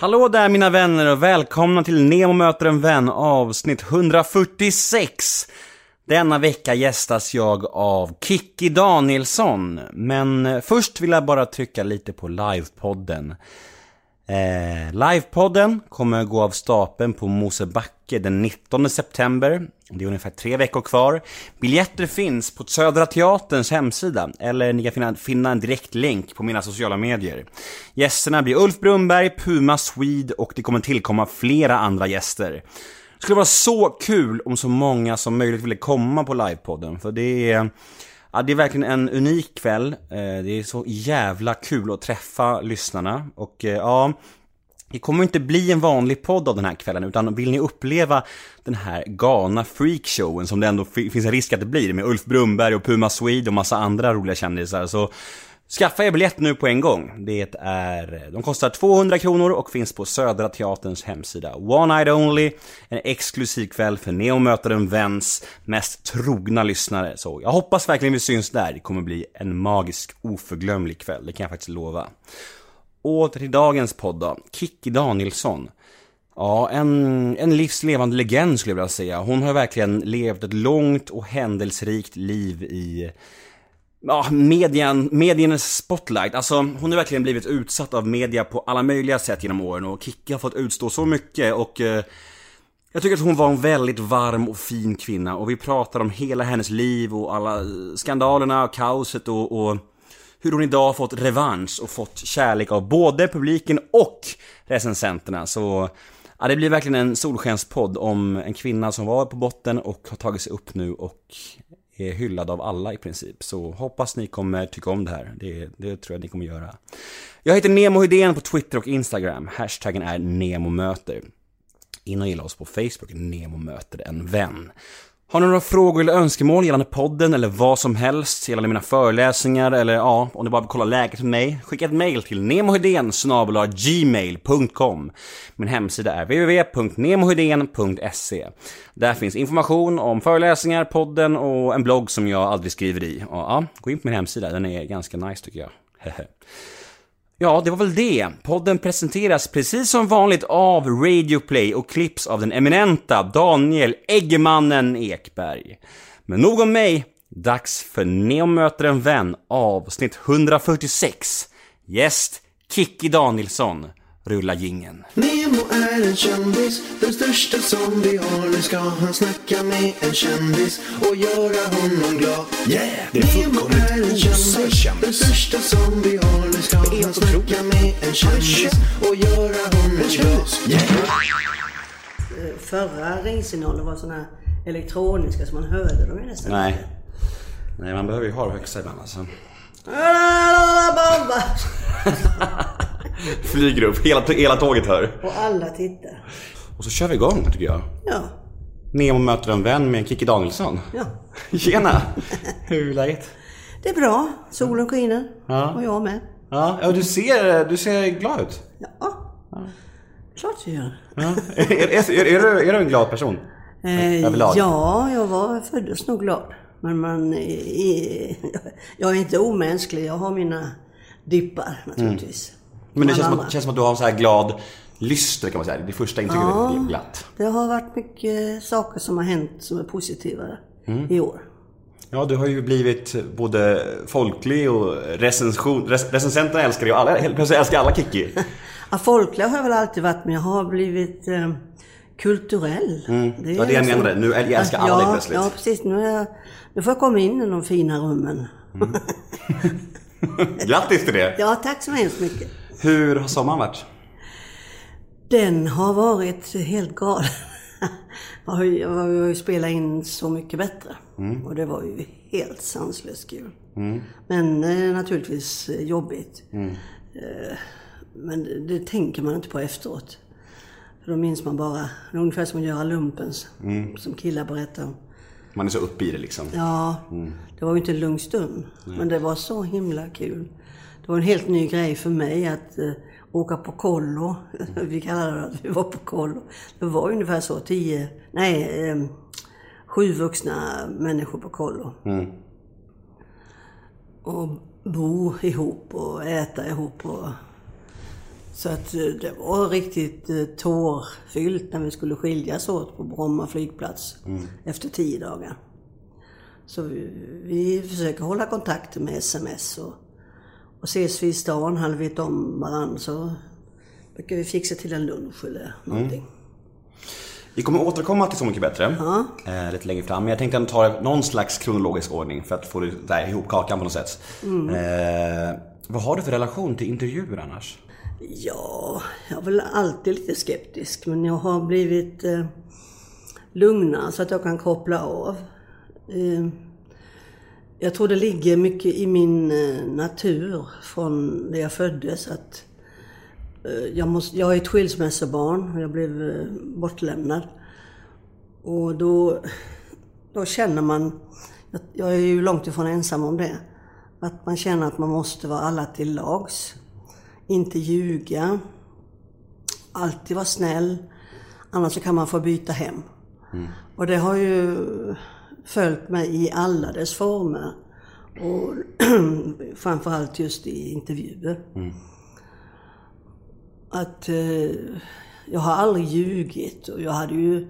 Hallå där mina vänner och välkomna till Nemo möter en vän avsnitt 146. Denna vecka gästas jag av Kikki Danielsson, men eh, först vill jag bara trycka lite på livepodden. Eh, livepodden kommer gå av stapeln på Mosebacke den 19 september. Det är ungefär tre veckor kvar. Biljetter finns på Södra Teaterns hemsida, eller ni kan finna, finna en direkt länk på mina sociala medier. Gästerna blir Ulf Brunberg, Puma Swede och det kommer tillkomma flera andra gäster. Det skulle vara så kul om så många som möjligt ville komma på livepodden, för det är Ja, det är verkligen en unik kväll. Eh, det är så jävla kul att träffa lyssnarna. Och eh, ja, det kommer inte bli en vanlig podd av den här kvällen, utan vill ni uppleva den här galna freakshowen som det ändå finns en risk att det blir med Ulf Brumberg och Puma Swede och massa andra roliga kändisar, så skaffa er biljett nu på en gång. Det är, de kostar 200 kronor och finns på Södra Teaterns hemsida. One Night Only, en exklusiv kväll för Neo möter en väns mest trogna lyssnare. Så jag hoppas verkligen vi syns där. Det kommer bli en magisk, oförglömlig kväll, det kan jag faktiskt lova. Åter till dagens podd då. Kikki Danielsson. Ja, en, en livslevande legend skulle jag vilja säga. Hon har verkligen levt ett långt och händelserikt liv i Ja, median, mediernas spotlight. Alltså, hon har verkligen blivit utsatt av media på alla möjliga sätt genom åren och Kikki har fått utstå så mycket och eh, jag tycker att hon var en väldigt varm och fin kvinna och vi pratar om hela hennes liv och alla eh, skandalerna och kaoset och, och hur hon idag har fått revansch och fått kärlek av både publiken och recensenterna. Så ja, det blir verkligen en solskenspodd om en kvinna som var på botten och har tagit sig upp nu och är hyllad av alla i princip. Så hoppas ni kommer tycka om det här. Det, det tror jag ni kommer göra. Jag heter Nemo Hedén på Twitter och Instagram. Hashtaggen är NEMOMÖTER. In och gilla oss på Facebook, Nemo möter en vän. Har ni några frågor eller önskemål gällande podden eller vad som helst gällande mina föreläsningar eller ja, om ni bara vill kolla läget med mig, skicka ett mail till nemohedén gmail.com Min hemsida är www.nemohedén.se Där finns information om föreläsningar, podden och en blogg som jag aldrig skriver i. Och, ja, gå in på min hemsida, den är ganska nice tycker jag. Ja, det var väl det. Podden presenteras precis som vanligt av Radioplay och klipps av den eminenta Daniel Eggemannen Ekberg. Men nog om mig. Dags för Neo möter en vän avsnitt 146. Gäst Kikki Danielsson. Rulla gingen. Nemo är en kändis, den största som vi har. Nu ska han snacka med en kändis och göra honom glad. Yeah! Det är Nemo är en kändis, kändis. den största som vi har. Nu ska han snacka otroligt. med en kändis och göra honom glad. Yeah! Förra ringsignalen var såna här elektroniska så man hörde dem ju nästan Nej. inte. Nej, man behöver ju ha det högsta ibland alltså. Flyger upp, hela, hela tåget hör. Och alla tittar. Och så kör vi igång tycker jag. Ja, Nemo möter en vän med Kikki Danielsson. ja. Tjena! Hur är läget? Det är bra. Solen skiner. Ja. Och jag med. Ja, ja du, ser, du ser glad ut. Ja. Klart jag gör. Ja. Är, är, är, är, du, är du en glad person? Eh, Överlag? ja, jag var föddes nog glad. Men man är, jag är inte omänsklig. Jag har mina dippar naturligtvis. Men det känns som, att, känns som att du har en så här glad lyster kan man säga. Det första intrycket Ja. är glatt. Det har varit mycket saker som har hänt som är positiva Mm. i år. Ja, du har ju blivit både folklig och recension, rec, recensenterna älskar dig och alla, helt plötsligt älskar alla Kikki. Ja, folklig har jag väl alltid varit, men jag har blivit eh, kulturell. Mm. Det var det jag menade. Nu jag älskar alla ja, dig plötsligt. Ja, precis. Nu, jag, nu får jag komma in i de fina rummen. Grattis till det! Ja, tack så hemskt mycket. Hur har sommaren varit? Den har varit helt galen. Jag har ju- spelat in Så mycket bättre. Mm. Och det var ju helt sanslöst kul. Men eh, naturligtvis jobbigt. Mm. Eh, men det, det tänker man inte på efteråt. För då minns man bara, det är ungefär som att göra lumpens. Mm. Som killar berättar om. Man är så uppe i det liksom. Ja, det var ju inte en lugn stund. Men det var så himla kul. Det var en helt ny grej för mig att eh, åka på kollo. vi kallade det att vi var på kollo. Det var ungefär så, tio, nej, eh, sju vuxna människor på kollo. Och bo ihop och äta ihop och Så att eh, det var riktigt eh, tårfyllt när vi skulle skiljas åt på Bromma flygplats efter tio dagar. Så vi, vi försöker hålla kontakten med sms och, och ses vi i stan, hade vi om varandra så brukar vi fixa till en lunch eller någonting. Vi kommer återkomma till Så mycket bättre Ja. eh, lite längre fram. Men jag tänkte ändå ta någon slags kronologisk ordning för att få där ihop kakan på något sätt. Eh, vad har du för relation till intervjuer annars? Ja, jag är väl alltid lite skeptisk men jag har blivit eh, lugnare så att jag kan koppla av. Eh, jag tror det ligger mycket i min eh, natur från när jag föddes att eh, jag, måste, jag är ett skilsmässobarn och jag blev eh, bortlämnad. Och då, då känner man, jag- är ju långt ifrån ensam om det, att man känner att man måste vara alla till lags. Inte ljuga. Alltid vara snäll. Annars så kan man få byta hem. Och det har ju följt mig i alla dess former. Och framförallt just i intervjuer. Att eh, jag har aldrig ljugit och jag hade ju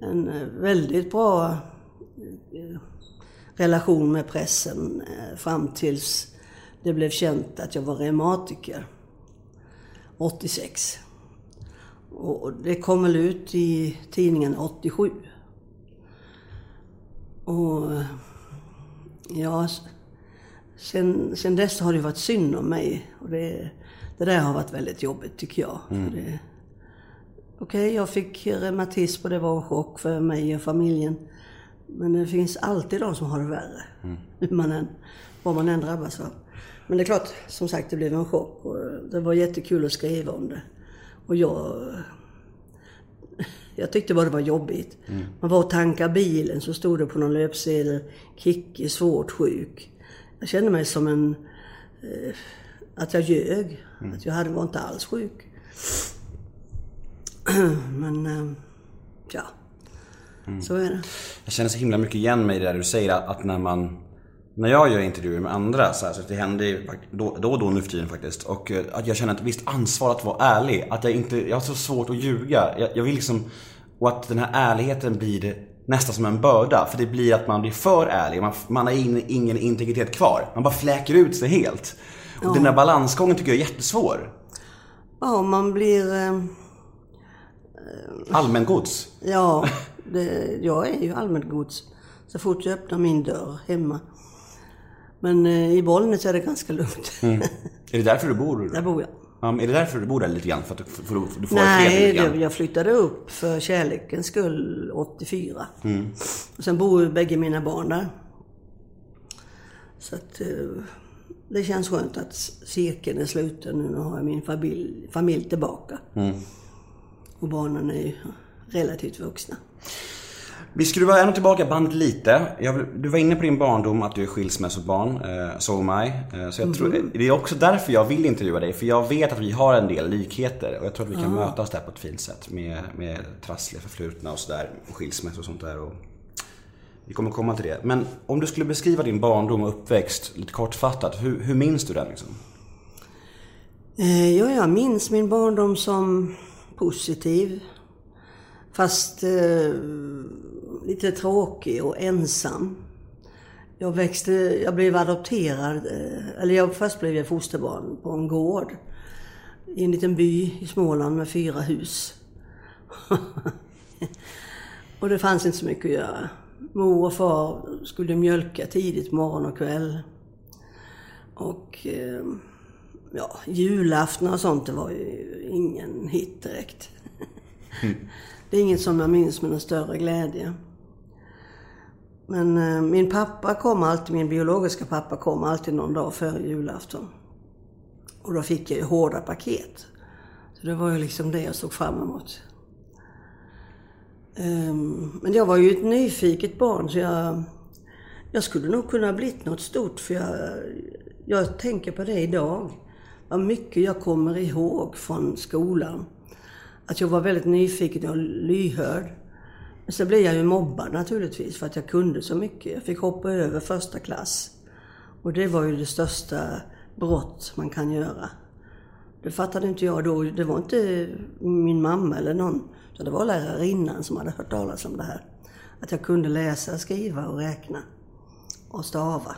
en eh, väldigt bra eh, relation med pressen eh, fram tills det blev känt att jag var reumatiker 86. Och det kom väl ut i tidningen 87. Och eh, ja, sen, sen dess har det varit synd om mig. Och det, det där har varit väldigt jobbigt tycker jag. Det- Okej, jag fick reumatism och det var en chock för mig och familjen. Men det finns alltid de som har det värre. Hur man än, vad man än drabbas av. Men det är klart, som sagt, det blev en chock och det var jättekul att skriva om det. Och jag... Jag tyckte bara det var jobbigt. Man var och tankade bilen så stod det på någon löpsedel Kikki svårt sjuk. Jag kände mig som en... Eh, att jag ljög. Att jag hade, var inte alls sjuk. Men, eh, ja. Så är det. Jag känner så himla mycket igen mig i det där du säger att när man när jag gör intervjuer med andra, så, här, så det händer ju då, då och då nu för tiden faktiskt. Och eh, att jag känner ett visst ansvar att vara ärlig. Att jag inte, jag har så svårt att ljuga. Jag, jag vill liksom, och att den här ärligheten blir nästan som en börda. För det blir att man blir för ärlig. Man, man har in, ingen integritet kvar. Man bara fläker ut sig helt. Och den där balansgången tycker jag är jättesvår. Ja, man blir... Eh, Allmängods. ja, det, jag är ju allmängods. Så fort jag öppnar min dörr hemma. Men eh, i Bollnäs är det ganska lugnt. Är det därför du bor? Där bor jag. Ja, men är det därför du bor där lite grann? För att du, för, för, du får Nej, det, jag flyttade upp för kärlekens skull 84. Och sen bor bägge mina barn där. Så att eh, det känns skönt att cirkeln är sluten nu. Nu har jag min familj, familj tillbaka. Och barnen är ju relativt vuxna. Vi skruvar ändå tillbaka bandet lite. Jag, du var inne på din barndom, att du är skilsmässobarn, eh, so am I. Eh, så jag tror, det är också därför jag vill intervjua dig. För jag vet att vi har en del likheter. Och jag tror att vi kan mötas där på ett fint sätt. Med, med trassliga förflutna och sådär. Och skilsmässor och sånt där. Och vi kommer komma till det. Men om du skulle beskriva din barndom och uppväxt lite kortfattat. Hur, hur minns du den liksom? Eh, ja, jag minns min barndom som positiv. Fast eh, lite tråkig och ensam. Jag växte, jag blev adopterad, eh, eller jag, först blev jag fosterbarn på en gård. I en liten by i Småland med fyra hus. och det fanns inte så mycket att göra. Mor och far skulle mjölka tidigt morgon och kväll. Och eh, ja, julafton och sånt, det var ju ingen hit direkt. Det är inget som jag minns med någon större glädje. Men eh, min pappa kom alltid, min biologiska pappa kom alltid någon dag före julafton. Och då fick jag ju hårda paket. Så det var ju liksom det jag såg fram emot. Um, Men jag var ju ett nyfiket barn så jag, jag skulle nog kunna ha blivit något stort för jag, jag tänker på det idag. Vad mycket jag kommer ihåg från skolan. Att jag var väldigt nyfiken och lyhörd. Men så blev jag ju mobbad naturligtvis för att jag kunde så mycket. Jag fick hoppa över första klass. Och det var ju det största brott man kan göra. Det fattade inte jag då. Det var inte min mamma eller någon. Så det var lärarinnan som hade hört talas om det här. Att jag kunde läsa, skriva och räkna. Och stava.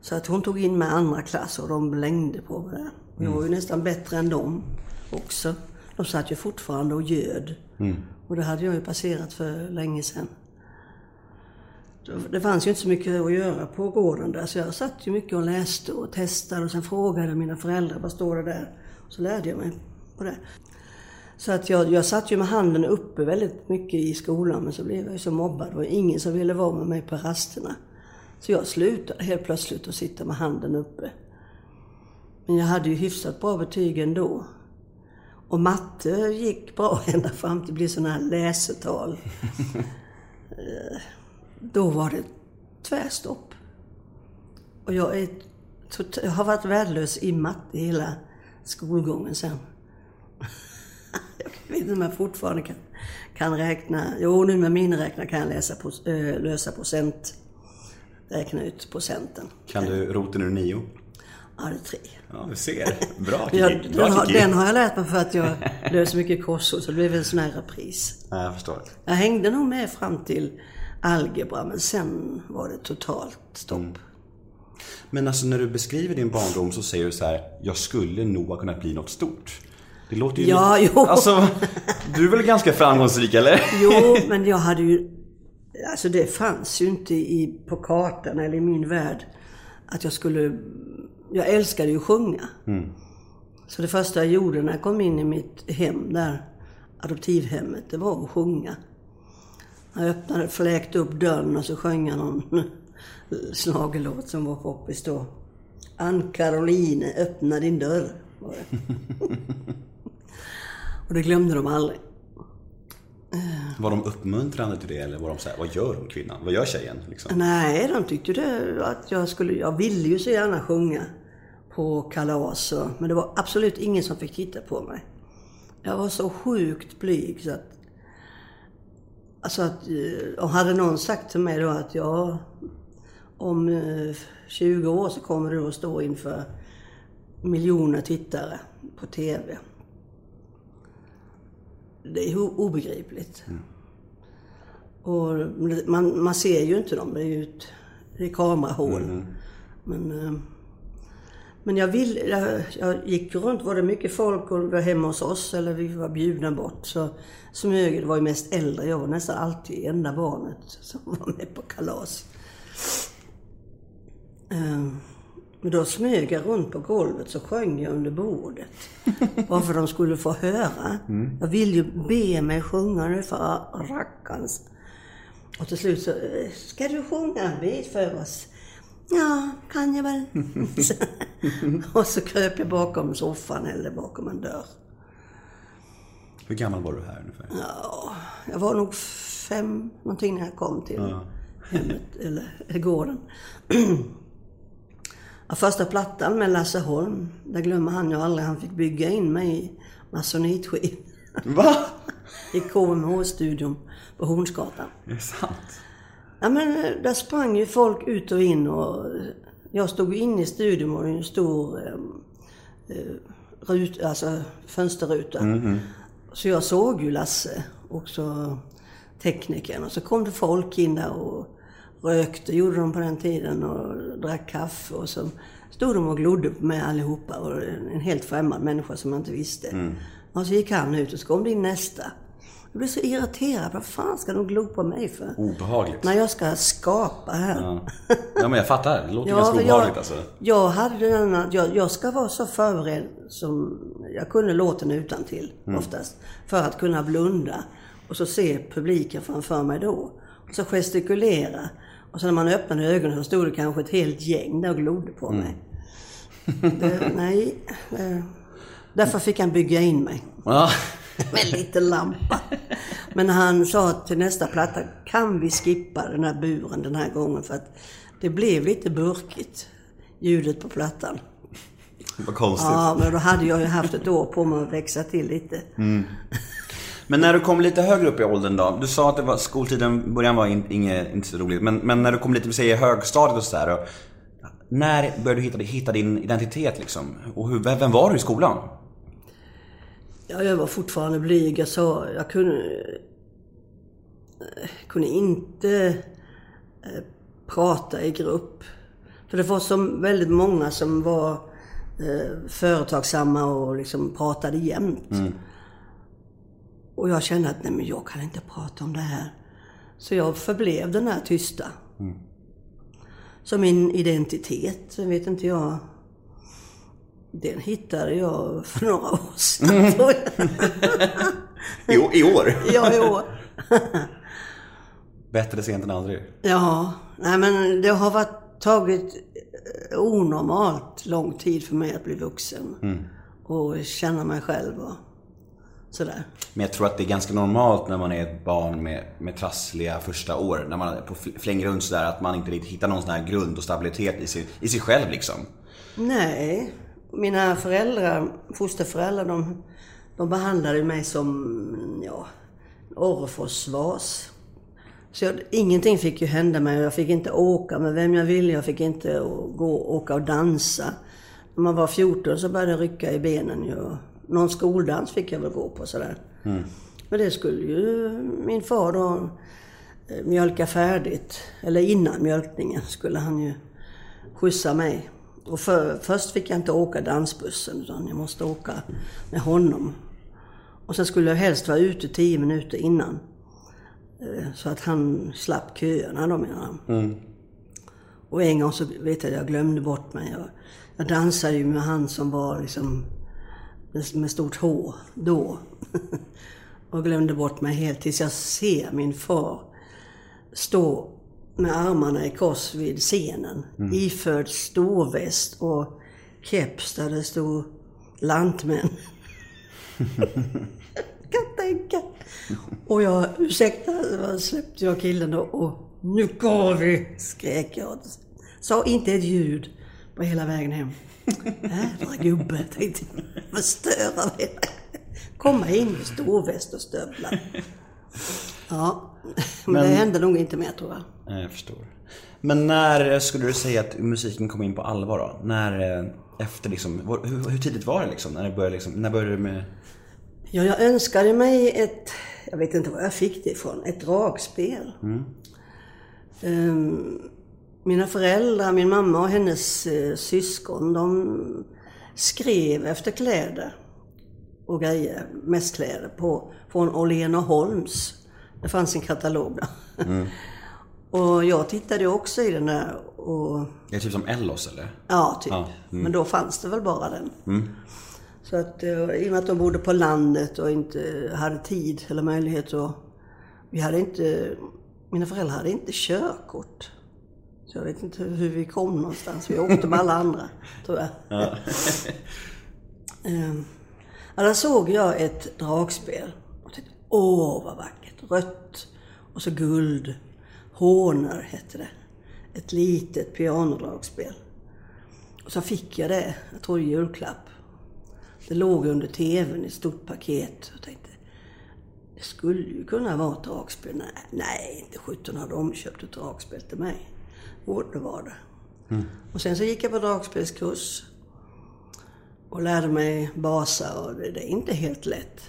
Så att hon tog in mig andra klass och de blängde på mig. Jag var ju nästan bättre än dem också. De satt ju fortfarande och göd. Och det hade jag ju passerat för länge sedan. Det fanns ju inte så mycket att göra på gården där, så jag satt ju mycket och läste och testade och sen frågade mina föräldrar, vad står det där? Så lärde jag mig på det. Så att jag, jag satt ju med handen uppe väldigt mycket i skolan, men så blev jag ju så mobbad. Det var ingen som ville vara med mig på rasterna. Så jag slutade helt plötsligt att sitta med handen uppe. Men jag hade ju hyfsat bra betyg ändå. Och matte gick bra ända fram till det blev sådana här läsetal. Eh, då var det tvärstopp. Och jag, är, tot- jag har varit värdelös i matte hela skolgången sen. Jag vet inte om jag fortfarande kan, kan räkna. Jo, nu med miniräknare kan jag läsa på, äh, eh, lösa procent. Räkna ut procenten. Kan du roten ur nio? Ja, det är tre. Ja, du ser. Bra Jag, Kiki. den, Bra har, den har jag lärt mig för att jag löser mycket korsord, så det blev en sån här repris. Ja, jag förstår. Jag hängde nog med fram till algebra, men sen var det totalt stopp. Mm. Men alltså när du beskriver din barndom så säger du så här, jag skulle nog ha kunnat bli något stort. Det låter ju... Ja, lite- jo. Alltså, du är väl ganska framgångsrik eller? Jo, men jag hade ju... Alltså det fanns ju inte i, på kartan eller i min värld att jag skulle... Jag älskade ju att sjunga. Så det första jag gjorde när jag kom in i mitt hem där, adoptivhemmet, det var att sjunga. Jag öppnade, fläkte upp dörren och så sjöng jag någon schlagerlåt som var poppis då. Ann-Caroline, öppna din dörr. Var det. och det glömde de aldrig. Var de uppmuntrande till det eller var de så här, vad gör hon kvinnan? Vad gör tjejen? Liksom? Nej, de tyckte det att jag skulle... Jag ville ju så gärna sjunga på kalas och, Men det var absolut ingen som fick titta på mig. Jag var så sjukt blyg så att... Alltså att... eh, Och hade någon sagt till mig då att ja... Om eh, 20 år så kommer du att stå inför miljoner tittare på TV. Det är obegripligt. Och man, man ser ju inte dem, det är ju ett, det är kamerahål. Men, eh, men jag, vill, jag, jag gick runt, var det mycket folk och var hemma hos oss eller vi var bjudna bort så smög, det var ju mest äldre, jag var nästan alltid enda barnet som var med på kalas. Eh, Men då smög jag runt på golvet så sjöng jag under bordet. Varför de skulle få höra. Jag vill ju be mig sjunga nu för rackarns. Och till slut så, ska du sjunga en bit för oss? Ja, kan jag väl. och så kröp jag bakom soffan eller bakom en dörr. Hur gammal var du här ungefär? Ja, jag var nog fem någonting när jag kom till hemmet, eller gården. Ja, första plattan med Lasse Holm, där glömmer han ju aldrig. Han fick bygga in mig i masonitskiv Va? i KMH-studion på Hornsgatan. Är det sant? Ja men eh, där sprang ju folk ut och in och eh, jag stod inne i studion och en stor eh, eh, rut, alltså fönsterruta. Så jag såg ju Lasse, också teknikern. Och så kom det folk in där och rökte, gjorde de på den tiden, och drack kaffe. Och så stod de och glodde på mig allihopa. Och en helt främmande människa som jag inte visste. Och så gick han ut och så kom det in nästa. Jag blev så irriterad. Vad fan ska de glo på mig för? Obehagligt. När jag ska skapa här. Ja. ja, men jag fattar. Det låter ganska för obehagligt jag, alltså. Jag hade den jag, jag ska vara så förberedd som jag kunde låten utan till Mm. oftast. För att kunna blunda och så se publiken framför mig då. Och så gestikulera. Och så när man öppnade ögonen så stod det kanske ett helt gäng där och glodde på Mm. mig. Det, nej. Det, därför fick han bygga in mig Ja. Med lite lampa. Men han sa till nästa platta, kan vi skippa den här buren den här gången? För att det blev lite burkigt, ljudet på plattan. Vad konstigt. Ja, men då hade jag ju haft ett år på mig att växa till lite. Men när du kom lite högre upp i åldern då? Du sa att det var, skoltiden, början var in, inget, inte så roligt. Men, men när du kom lite, säg i högstadiet och sådär. När började du hitta, hitta din identitet liksom? Och hur, vem var du i skolan? Ja, jag var fortfarande blyg. Jag sa, jag kunde, eh, kunde inte eh, prata i grupp. För det var så väldigt många som var eh, företagsamma och liksom pratade jämt. Och jag kände att nej men jag kan inte prata om det här. Så jag förblev den här tysta. Så min identitet, vet inte jag. Den hittade jag för några år sedan tror jag. I, I år? Ja, i år. Bättre sent än aldrig. Ja, nej men det har varit, tagit eh, onormalt lång tid för mig att bli vuxen. Och känna mig själv och sådär. Men jag tror att det är ganska normalt när man är ett barn med, med trassliga första år. När man på fl- flänger runt sådär att man inte riktigt hittar någon sån här grund och stabilitet i sig, i sig själv liksom. Nej, mina föräldrar, fosterföräldrar, de, de behandlade mig som, ja, Orreforsvas. Så jag, ingenting fick ju hända mig. Jag fick inte åka med vem jag ville. Jag fick inte gå åka och dansa. När man var 14 så började det rycka i benen ju. Någon skoldans fick jag väl gå på sådär. Men det skulle ju min far då eh, mjölka färdigt. Eller innan mjölkningen skulle han ju skjutsa mig. Och för, först fick jag inte åka dansbussen utan jag måste åka med honom. Och sen skulle jag helst vara ute tio minuter innan. Eh, Så att han slapp köerna då menar han. Och en gång så vet jag att jag glömde bort mig. Jag, jag dansade ju med han som var liksom med stort H då. och glömde bort mig helt tills jag ser min far stå med armarna i kors vid scenen. Iförd storväst och keps där det stod lantmän. kan tänka. Och jag, ursäkta, släppte jag killen då och nu går vi, skrek jag. Sa inte ett ljud på hela vägen hem. Jädra gubbe, tänkte jag. Förstöra det. Komma in med storväst och stövlar. Ja, men, det hände nog inte mer tror jag. Jag förstår. Men när skulle du säga att musiken kom in på allvar då? När, eh, efter liksom, hur, hur tidigt var det liksom? När det började liksom, när började du med... Ja, jag önskade mig ett, jag vet inte var jag fick det ifrån, ett dragspel. Ehm, mina föräldrar, min mamma och hennes eh, syskon, de skrev efter kläder och grejer, mest kläder, på, från Åhlén och Holms. Det fanns en katalog där. och jag tittade också i den där och Är det typ som Ellos eller? Ja, typ. Ja, Men då fanns det väl bara den. Så att eh, i och med att de bodde på landet och inte hade tid eller möjlighet att... Vi hade inte... Mina föräldrar hade inte körkort. Så jag vet inte hur vi kom någonstans. Vi åkte med alla andra, tror jag. Ehm, ja, där såg jag ett dragspel. Och tänkte, åh vad vackert. Rött och så guld. Honor hette det. Ett litet pianodragspel. Och så fick jag det, jag tror i julklapp. Det låg under tvn i ett stort paket. Och tänkte, det skulle ju kunna vara ett dragspel. Nej, nej inte 17 hade de köpt ett dragspel till mig. Jo, det var det. Och sen så gick jag på dragspelskurs. Och lärde mig basa och det, det är inte helt lätt.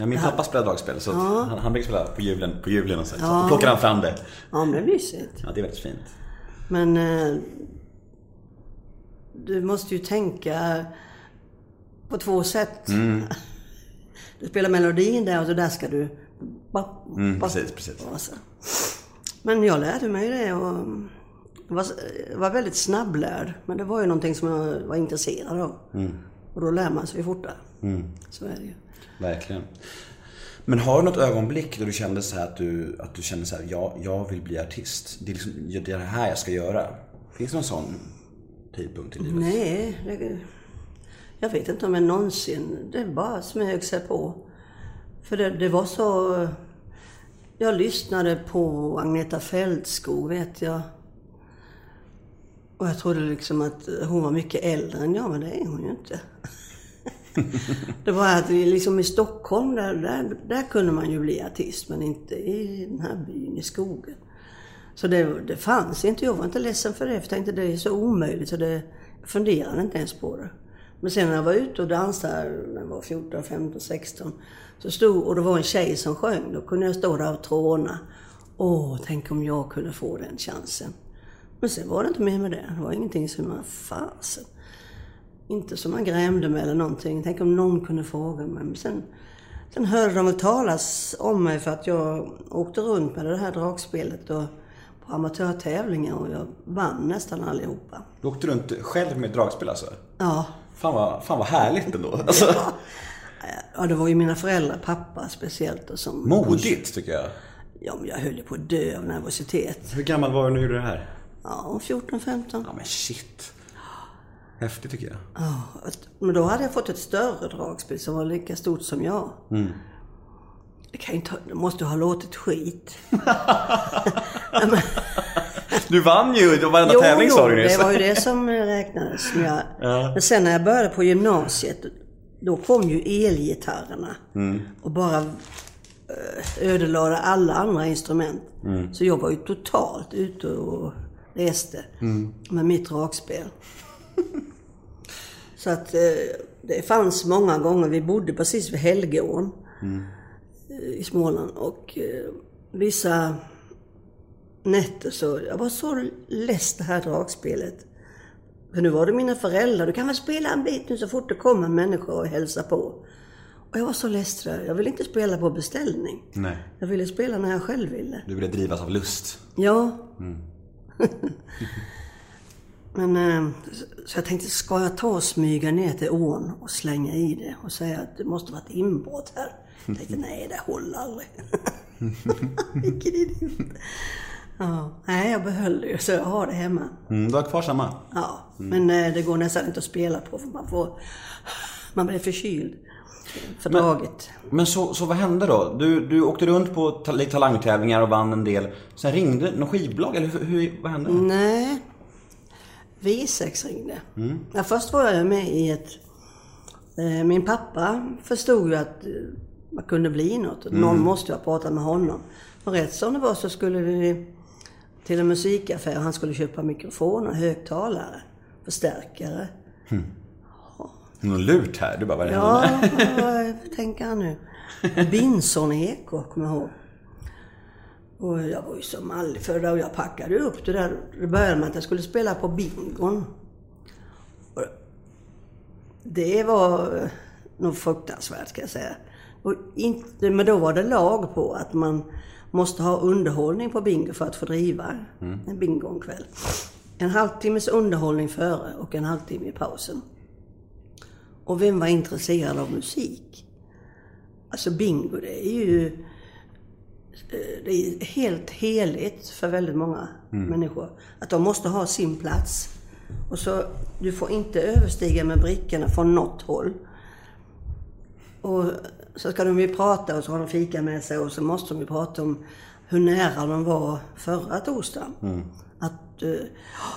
Ja, min pappa spelar dragspel så att han, han brukar spela på julen, på julen och så. Så plockar han fram det. Ja, men det är mysigt. Ja, det är väldigt fint. Men eh, du måste ju tänka på två sätt. Du spelar melodin där och så där ska du... Ba, Mm, ba- precis, precis. Men jag lärde mig det och var, var väldigt snabblärd. Men det var ju någonting som jag var intresserad av. Och då lär man sig fortare. Så är det ju. Verkligen. Men har du något ögonblick då du kände så här att du, att du kände så här, ja, jag vill bli artist. Det är, liksom, det är det här jag ska göra. Finns det någon sån tidpunkt i livet? Nej, det, jag vet inte om jag någonsin... Det bara smög sig på. För det, det var så... Jag lyssnade på Agneta Fältskog, vet jag. Och jag trodde liksom att hon var mycket äldre än jag, men det är hon ju inte. det var att liksom i Stockholm, där, där, där kunde man ju bli artist, men inte i den här byn i skogen. Så det, det fanns inte. Jag var inte ledsen för det. För jag tänkte det är så omöjligt så det jag funderade inte ens på det. Men sen när jag var ute och dansade när jag var 14, 15, 16. Så stod, och det var en tjej som sjöng. Då kunde jag stå där och tråna. Åh, tänk om jag kunde få den chansen. Men sen var det inte mer med det. Det var ingenting som man, fasen. Inte som man grämde med eller någonting. Tänk om någon kunde fråga mig. Men sen, sen hörde de väl talas om mig för att jag åkte runt med det här dragspelet och på amatörtävlingar och jag vann nästan allihopa. Du åkte runt själv med dragspel alltså? Ja. Fan vad, fan vad härligt ändå. Alltså, Ja, det var ju mina föräldrar, pappa speciellt. då, Som modigt tycker jag. Ja, men jag höll ju på att dö av nervositet. Hur gammal var du när du gjorde det här? Ja, 14, 15. Ja men shit. Häftigt tycker jag. Ja, men då hade jag fått ett större dragspel som var lika stort som jag. Det, kan inte, det måste ha låtit skit. Du vann ju varenda tävling sa du nyss. det var ju det som räknades. Men, jag, men sen när jag började på gymnasiet, då kom ju elgitarrerna. Och bara eh, ödelade alla andra instrument. Så jag var ju totalt ute och reste med mitt dragspel. Så att eh, det fanns många gånger, vi bodde precis vid Helgeån eh, i Småland och eh, vissa nätter så, jag var så less det här dragspelet. För nu var det mina föräldrar, du kan väl spela en bit nu så fort det kommer en människa och hälsar på. Och jag var så less där. Jag ville inte spela på beställning. Nej. Jag ville spela när jag själv ville. Du ville drivas av lust. Ja. Men eh, så jag tänkte, ska jag ta och smyga ner till ån och slänga i det och säga att det måste vara ett inbrott här? Jag tänkte, nej det håller aldrig. Vilken idiot. Ja, nej, jag behöll det ju så jag har det hemma. Mm, du har kvar samma? Ja, men eh, det går nästan inte att spela på för man får... Man blir förkyld. Fördraget. Men så, så vad hände då? Du, du åkte runt på ta- talangtävlingar och vann en del. Sen ringde någon skivbolag eller hur, hur, vad hände? Nej. V6 ringde. Ja, först var jag med i ett... Eh, min pappa förstod ju att eh, man kunde bli något. Någon måste ju ha pratat med honom. Och rätt som det var så skulle vi till en musikaffär. Han skulle köpa mikrofoner, högtalare, förstärkare. Någon lurt här? Du bara, vad är det Ja, vad tänker han nu? Binson-eko, kommer jag ihåg. Och jag var ju för det och jag packade upp det där. Det började med att jag skulle spela på bingon. Och det var eh, nog fruktansvärt ska jag säga. Och inte, men då var det lag på att man måste ha underhållning på bingo för att få driva en bingo en kväll. En halvtimmes underhållning före och en halvtimme i pausen. Och vem var intresserad av musik? Alltså bingo, det är ju eh, det är helt heligt för väldigt många människor. Att de måste ha sin plats. Och så, du får inte överstiga med brickorna från något håll. Och så ska de ju prata och så har de fika med sig och så måste de ju prata om hur nära de var förra torsdagen. Att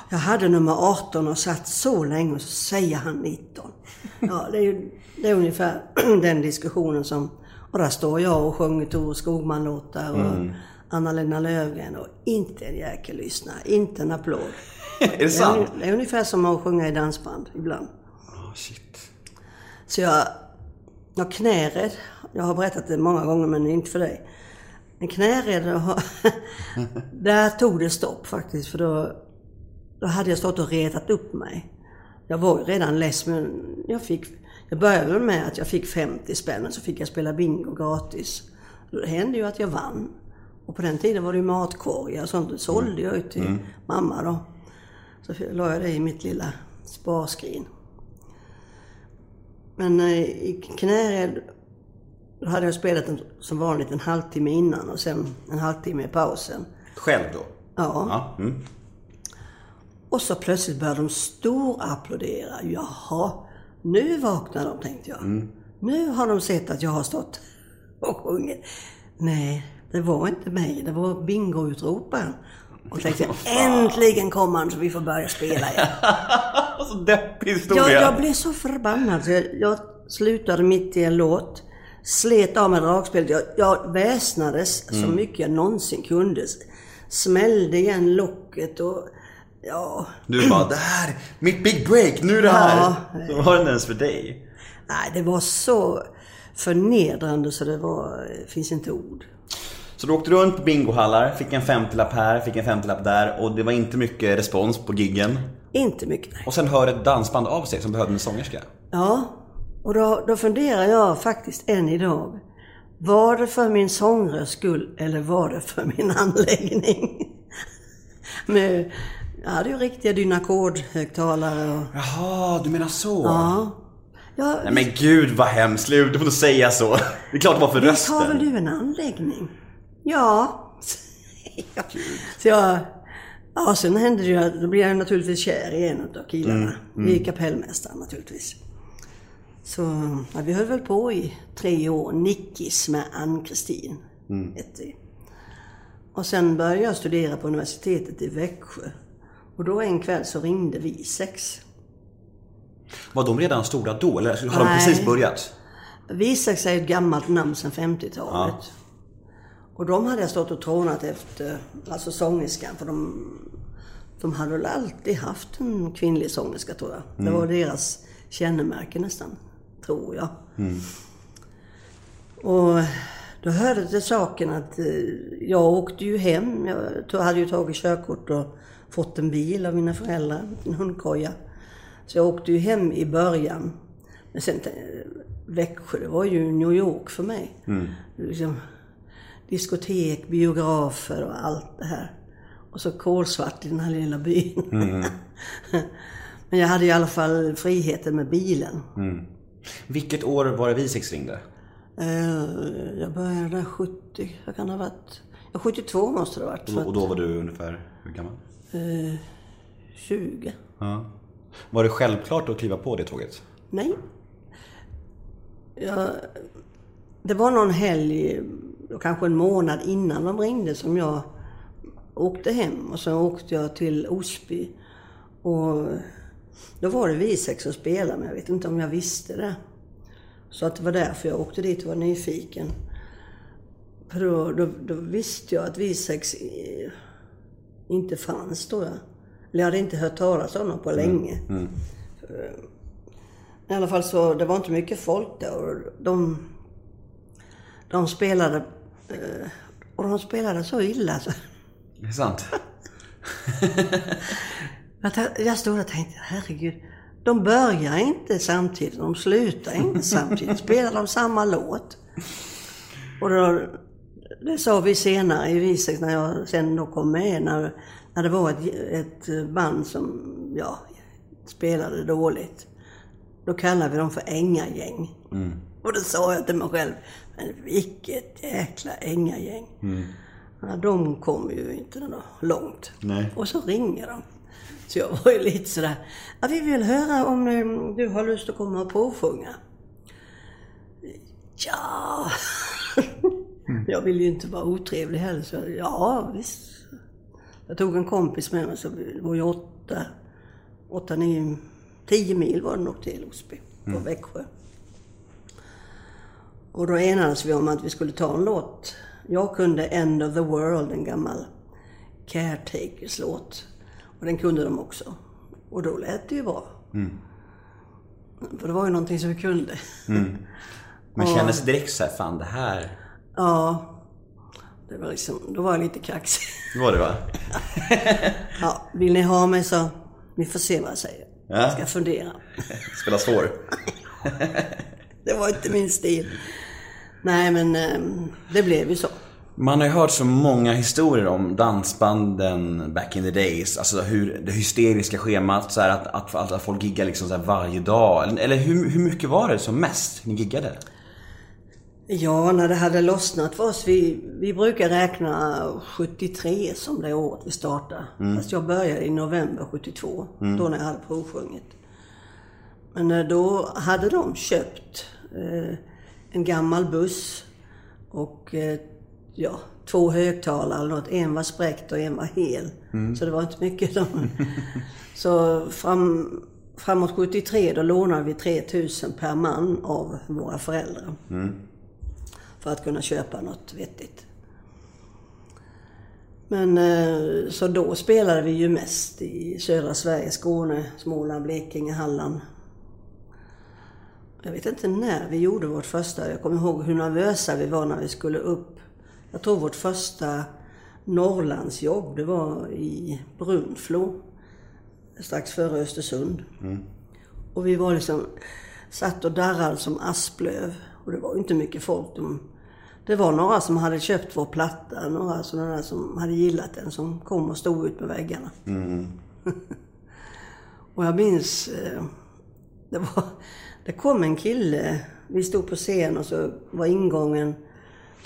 jag hade nummer 18 och satt så länge och så säger han 19. Ja, det är ju det är ungefär den diskussionen som... Och där står jag och sjunger Tore Skogman-låtar och Anna-Lena Löfgren och inte en jäkel lyssnar, inte en applåd. är det Det är, sant? det är ungefär som att sjunga i dansband ibland. Oh, shit. Så jag, jag knäred, jag har berättat det många gånger men inte för dig. En knäred, där tog det stopp faktiskt för då, då hade jag stått och retat upp mig. Jag var ju redan less men jag fick, jag började med att jag fick 50 spänn och så fick jag spela bingo gratis. Det hände ju att jag vann. Och på den tiden var det ju matkorgar och sånt, det sålde jag ju till mamma då. Så la jag det i mitt lilla sparskrin. Men eh, i Knäred då hade jag spelat en, som vanligt en halvtimme innan och sen en halvtimme i pausen. Själv då? Ja. Ja. Mm. Och så plötsligt började de storapplådera. Jaha, nu vaknar de tänkte jag. Nu har de sett att jag har stått och sjungit. Nej, det var inte mig. Det var bingoutroparen. Och tänkte äntligen kommer han så vi får börja spela igen. Så deppig historia. Jag, jag blev så förbannad så jag, jag slutade mitt i en låt. Slet av mig dragspelet. Jag, jag väsnades så mycket jag någonsin kunde. smällde igen locket och ja, Du bara, det här, mitt big break, nu är det här. Så var det inte ens för dig. nej det var så förnedrande så det var, det finns inte ord. Så du åkte runt på bingohallar, fick en 50-lapp här, fick en 50-lapp där och det var inte mycket respons på giggen. Inte mycket nej. Och sen hör ett dansband av sig som behövde en sångerska. Ja, och då, då funderar jag faktiskt än idag. Var det för min sångrösts skull eller var det för min anläggning? Med, jag hade ju riktiga Dynacord-högtalare och... Jaha, du menar så? Ja. ja Nej men gud vad hemskt, du får inte säga så. Det är klart det var för visst har väl rösten. du en anläggning? Ja. Så jag... Ja, sen hände det ju att då blev jag naturligtvis kär i en av killarna. I kapellmästaren naturligtvis. Så ja, vi höll väl på i tre år. Nickis med Ann-Kristin vi. Och sen började jag studera på universitetet i Växjö. Och då en kväll så ringde vi sex. Var de redan stora då, eller har de Nej. precis börjat? Visex är ett gammalt namn sedan 50-talet. Och de hade jag stått och trånat efter, alltså sångerskan, för de, de hade väl alltid haft en kvinnlig sångerska tror jag. Det var deras kännemärke nästan, tror jag. Och då hörde till saken att eh, jag åkte ju hem. Jag hade ju tagit körkort och fått en bil av mina föräldrar, en hundkoja. Så jag åkte ju hem i början. Men sen Växjö, det var ju New York för mig. Liksom, diskotek, biografer och allt det här. Och så kolsvart i den här lilla byn. Men jag hade i alla fall friheten med bilen. Vilket år var det Visex ringde? Eh, Jag började där 70, vad kan ha varit? Ja, 72 måste det ha varit. Och då var du ungefär, hur gammal? att, eh, 20. Ja. Var det självklart att kliva på det tåget? Nej. Jag, det var någon helg, kanske en månad innan de ringde, som jag åkte hem. Och sen åkte jag till Osby. Och då var det Visex som spelade, men jag vet inte om jag visste det. Så att det var därför jag åkte dit och var nyfiken. För då, då, då visste jag att Visex eh, inte fanns, tror jag. Eller jag hade inte hört talas om dem på länge. I alla fall så, det var inte mycket folk där och de, de spelade, eh, och de spelade så illa så. Det är sant. Jag, stod och tänkte, herregud, de börjar inte samtidigt, de slutar inte samtidigt. Spelar de samma låt? Och då, det sa vi senare i Visex när jag sen då kom med, när, när det var ett, ett band som, ja, spelade dåligt. Då kallade vi dem för ängagäng. Och då sa jag till mig själv, men vilket jäkla ängagäng. Ja, de kom ju inte långt. Nej. Och så ringer de. Så jag var ju lite sådär, ja, vi vill höra om eh, du har lust att komma och påsjunga. Ja. jag vill ju inte vara otrevlig heller, så ja visst. Jag tog en kompis med mig, så det var ju åtta, åtta, nio, tio mil var det nog till Osby, på Växjö. Och då enades vi om att vi skulle ta en låt. Jag kunde End of the World, en gammal Caretakers låt. Och den kunde de också. Och då lät det ju bra. För det var ju någonting som vi kunde. Men kändes det direkt så här, fan det här... Ja. Det var liksom, då var jag lite kaxig. Det var det va? Ja, vill ni ha mig så, ni får se vad jag säger. Ja. Jag ska fundera. Spela svår. Det var inte min stil. Nej, men ehm, det blev ju så. Man har ju hört så många historier om dansbanden back in the days. Alltså hur det hysteriska schemat, så att, att, att, folk giggar liksom så varje dag. Eller, hur, hur mycket var det som mest ni giggade? Ja, när det hade lossnat för oss. Vi, vi brukar räkna 73 som det året vi startade. Fast jag började i november 72, då när jag hade provsjungit. Men eh, då hade de köpt eh, en gammal buss och eh, ja, två högtalare eller något. En var spräckt och en var hel. Så det var inte mycket. De, så fram, framåt 73 då lånade vi 3000 per man av våra föräldrar för att kunna köpa något vettigt. Men eh, så då spelade vi ju mest i södra Sverige, Skåne, Småland, Blekinge, Halland. Jag vet inte när vi gjorde vårt första. Jag kommer ihåg hur nervösa vi var när vi skulle upp. Jag tror vårt första Norrlandsjobb, det var i Brunflo. Strax före Östersund. Och vi var liksom, satt och darrade som asplöv. Och det var inte mycket folk. De, det var några som hade köpt vår platta, några sådana där som hade gillat den, som kom och stod ut med väggarna. och jag minns, eh, det, var, det kom en kille, vi stod på scen och så var ingången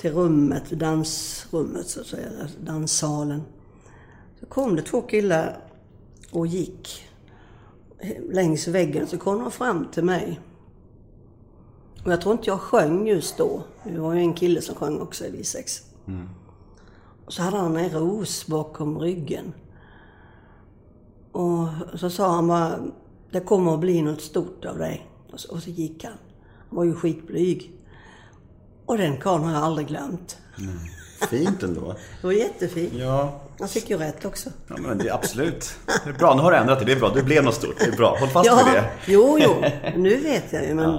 till rummet, dansrummet så att säga, danssalen. Så kom det två killar och gick längs väggen, så kom de fram till mig. Och jag tror inte jag sjöng just då. Det var ju en kille som sjöng också i V6. Och så hade han en ros bakom ryggen. Och så sa han bara, det kommer att bli något stort av dig. Och så, och så gick han. Han var ju skitblyg. Och den karln har jag aldrig glömt. Fint ändå. Det var jättefint. Ja. Han fick ju rätt också. ja, men det är absolut. Det är bra, nu har du ändrat det. Det är bra. Det blev något stort. Det är bra. Håll fast vid det. jo, jo. Nu vet jag ju, men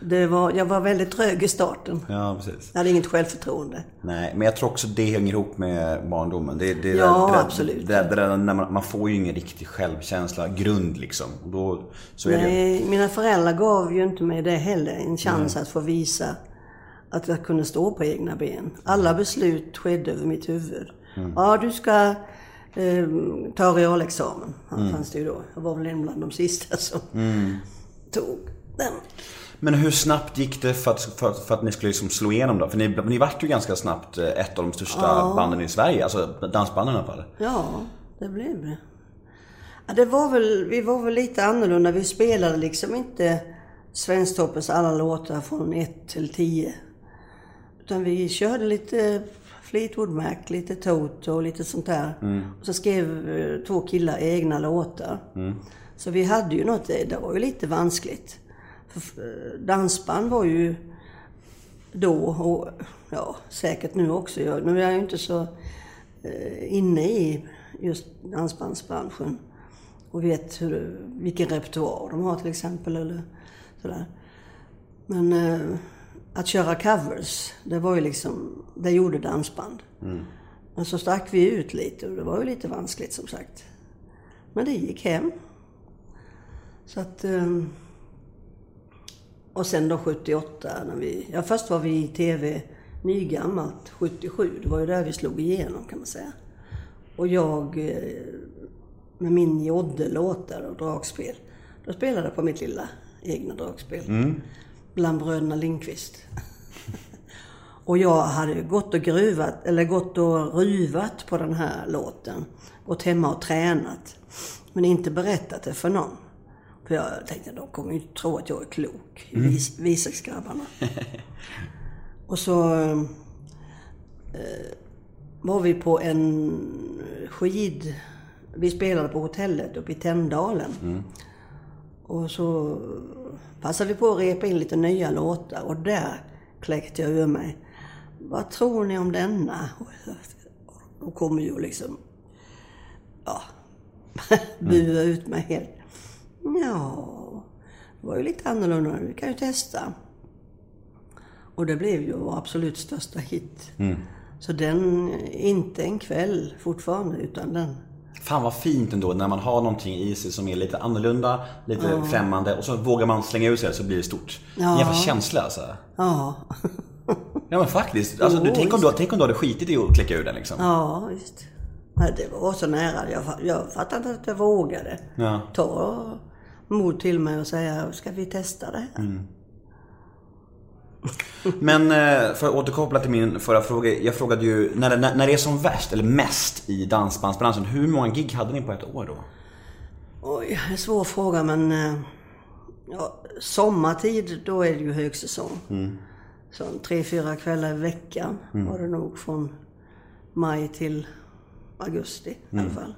det var, jag var väldigt trög i starten. Ja, precis. Jag hade inget självförtroende. Nej, men jag tror också det hänger ihop med barndomen. Det, det, Ja, det, där- absolut. Det, det, där när man, man får ju ingen riktig självkänsla, grund liksom. Och då, så är det. Nej, mina föräldrar gav ju inte mig det heller, en chans att få visa att jag kunde stå på egna ben. Alla beslut skedde över mitt huvud. Ja, du ska eh, ta realexamen. Han fanns det ju då. Jag var väl en bland de sista som tog den. Men hur snabbt gick det för att, för, för att ni skulle liksom slå igenom då? För ni, ni vart ju ganska snabbt eh, ett av de största banden i Sverige. Alltså dansbanden i alla fall. Ja, det blev det. Ja, det var väl, vi var väl lite annorlunda. Vi spelade liksom inte Svensktoppens alla låtar från 1 till 10. Utan vi körde lite Fleetwood Mac, lite Toto och lite sånt där. Och så skrev eh, två killar egna låtar. Så vi hade ju något, det det var ju lite vanskligt. För eh, dansband var ju då och ja, säkert nu också. Jag- Nu är jag ju inte så eh, inne i just dansbandsbranschen och vet hur, vilken repertoar de har till exempel. Eller sådär. Men eh, att köra covers, det var ju liksom, det gjorde dansband. Men så stack vi ut lite och det var ju lite vanskligt som sagt. Men det gick hem. Så att... Eh, och sen då 78 när vi... Ja, först var vi i TV nygammalt, 77. Det var ju där vi slog igenom kan man säga. Och jag eh, med min Jodde-låt där och dragspel. Då spelade jag på mitt lilla egna dragspel. Bland bröderna Lindqvist. och jag hade gått och gruvat, eller gått och ruvat på den här låten. Gått hemma och tränat. Men inte berättat det för någon. För jag tänkte, de kommer ju tro att jag är klok. Mm. Vis, Viseksgrabbarna. och så eh, var vi på en skid... Vi spelade på hotellet uppe i Tänndalen. Och så passade vi på att repa in lite nya låtar och där kläckte jag ur mig. Vad tror ni om denna? Då kommer ju liksom... Ja, bua ut mig helt. Ja, det var ju lite annorlunda. Vi kan ju testa. Och det blev ju vår absolut största hit. Så den, inte en kväll fortfarande, utan den. Fan vad fint ändå när man har någonting i sig som är lite annorlunda, lite främmande och så vågar man slänga ut sig så blir det stort. Ja. Jävla känsla alltså. Ja, Ja men faktiskt. Alltså, Jo, du, tänk, om du, tänk om du hade skitit i att kläcka ur den liksom. ja visst. Nej, det var så nära. Jag, jag fattade inte att jag vågade Ja. ta mod till mig och säga, ska vi testa det här? Men eh, för att återkoppla till min förra fråga. Jag frågade ju, när, när, när det är som värst, eller mest i dansbandsbranschen, hur många gig hade ni på ett år då? Oj, en svår fråga men... eh, Ja, sommartid, då är det ju högsäsong. Så en tre, fyra kvällar i veckan var det nog från maj till augusti i alla fall.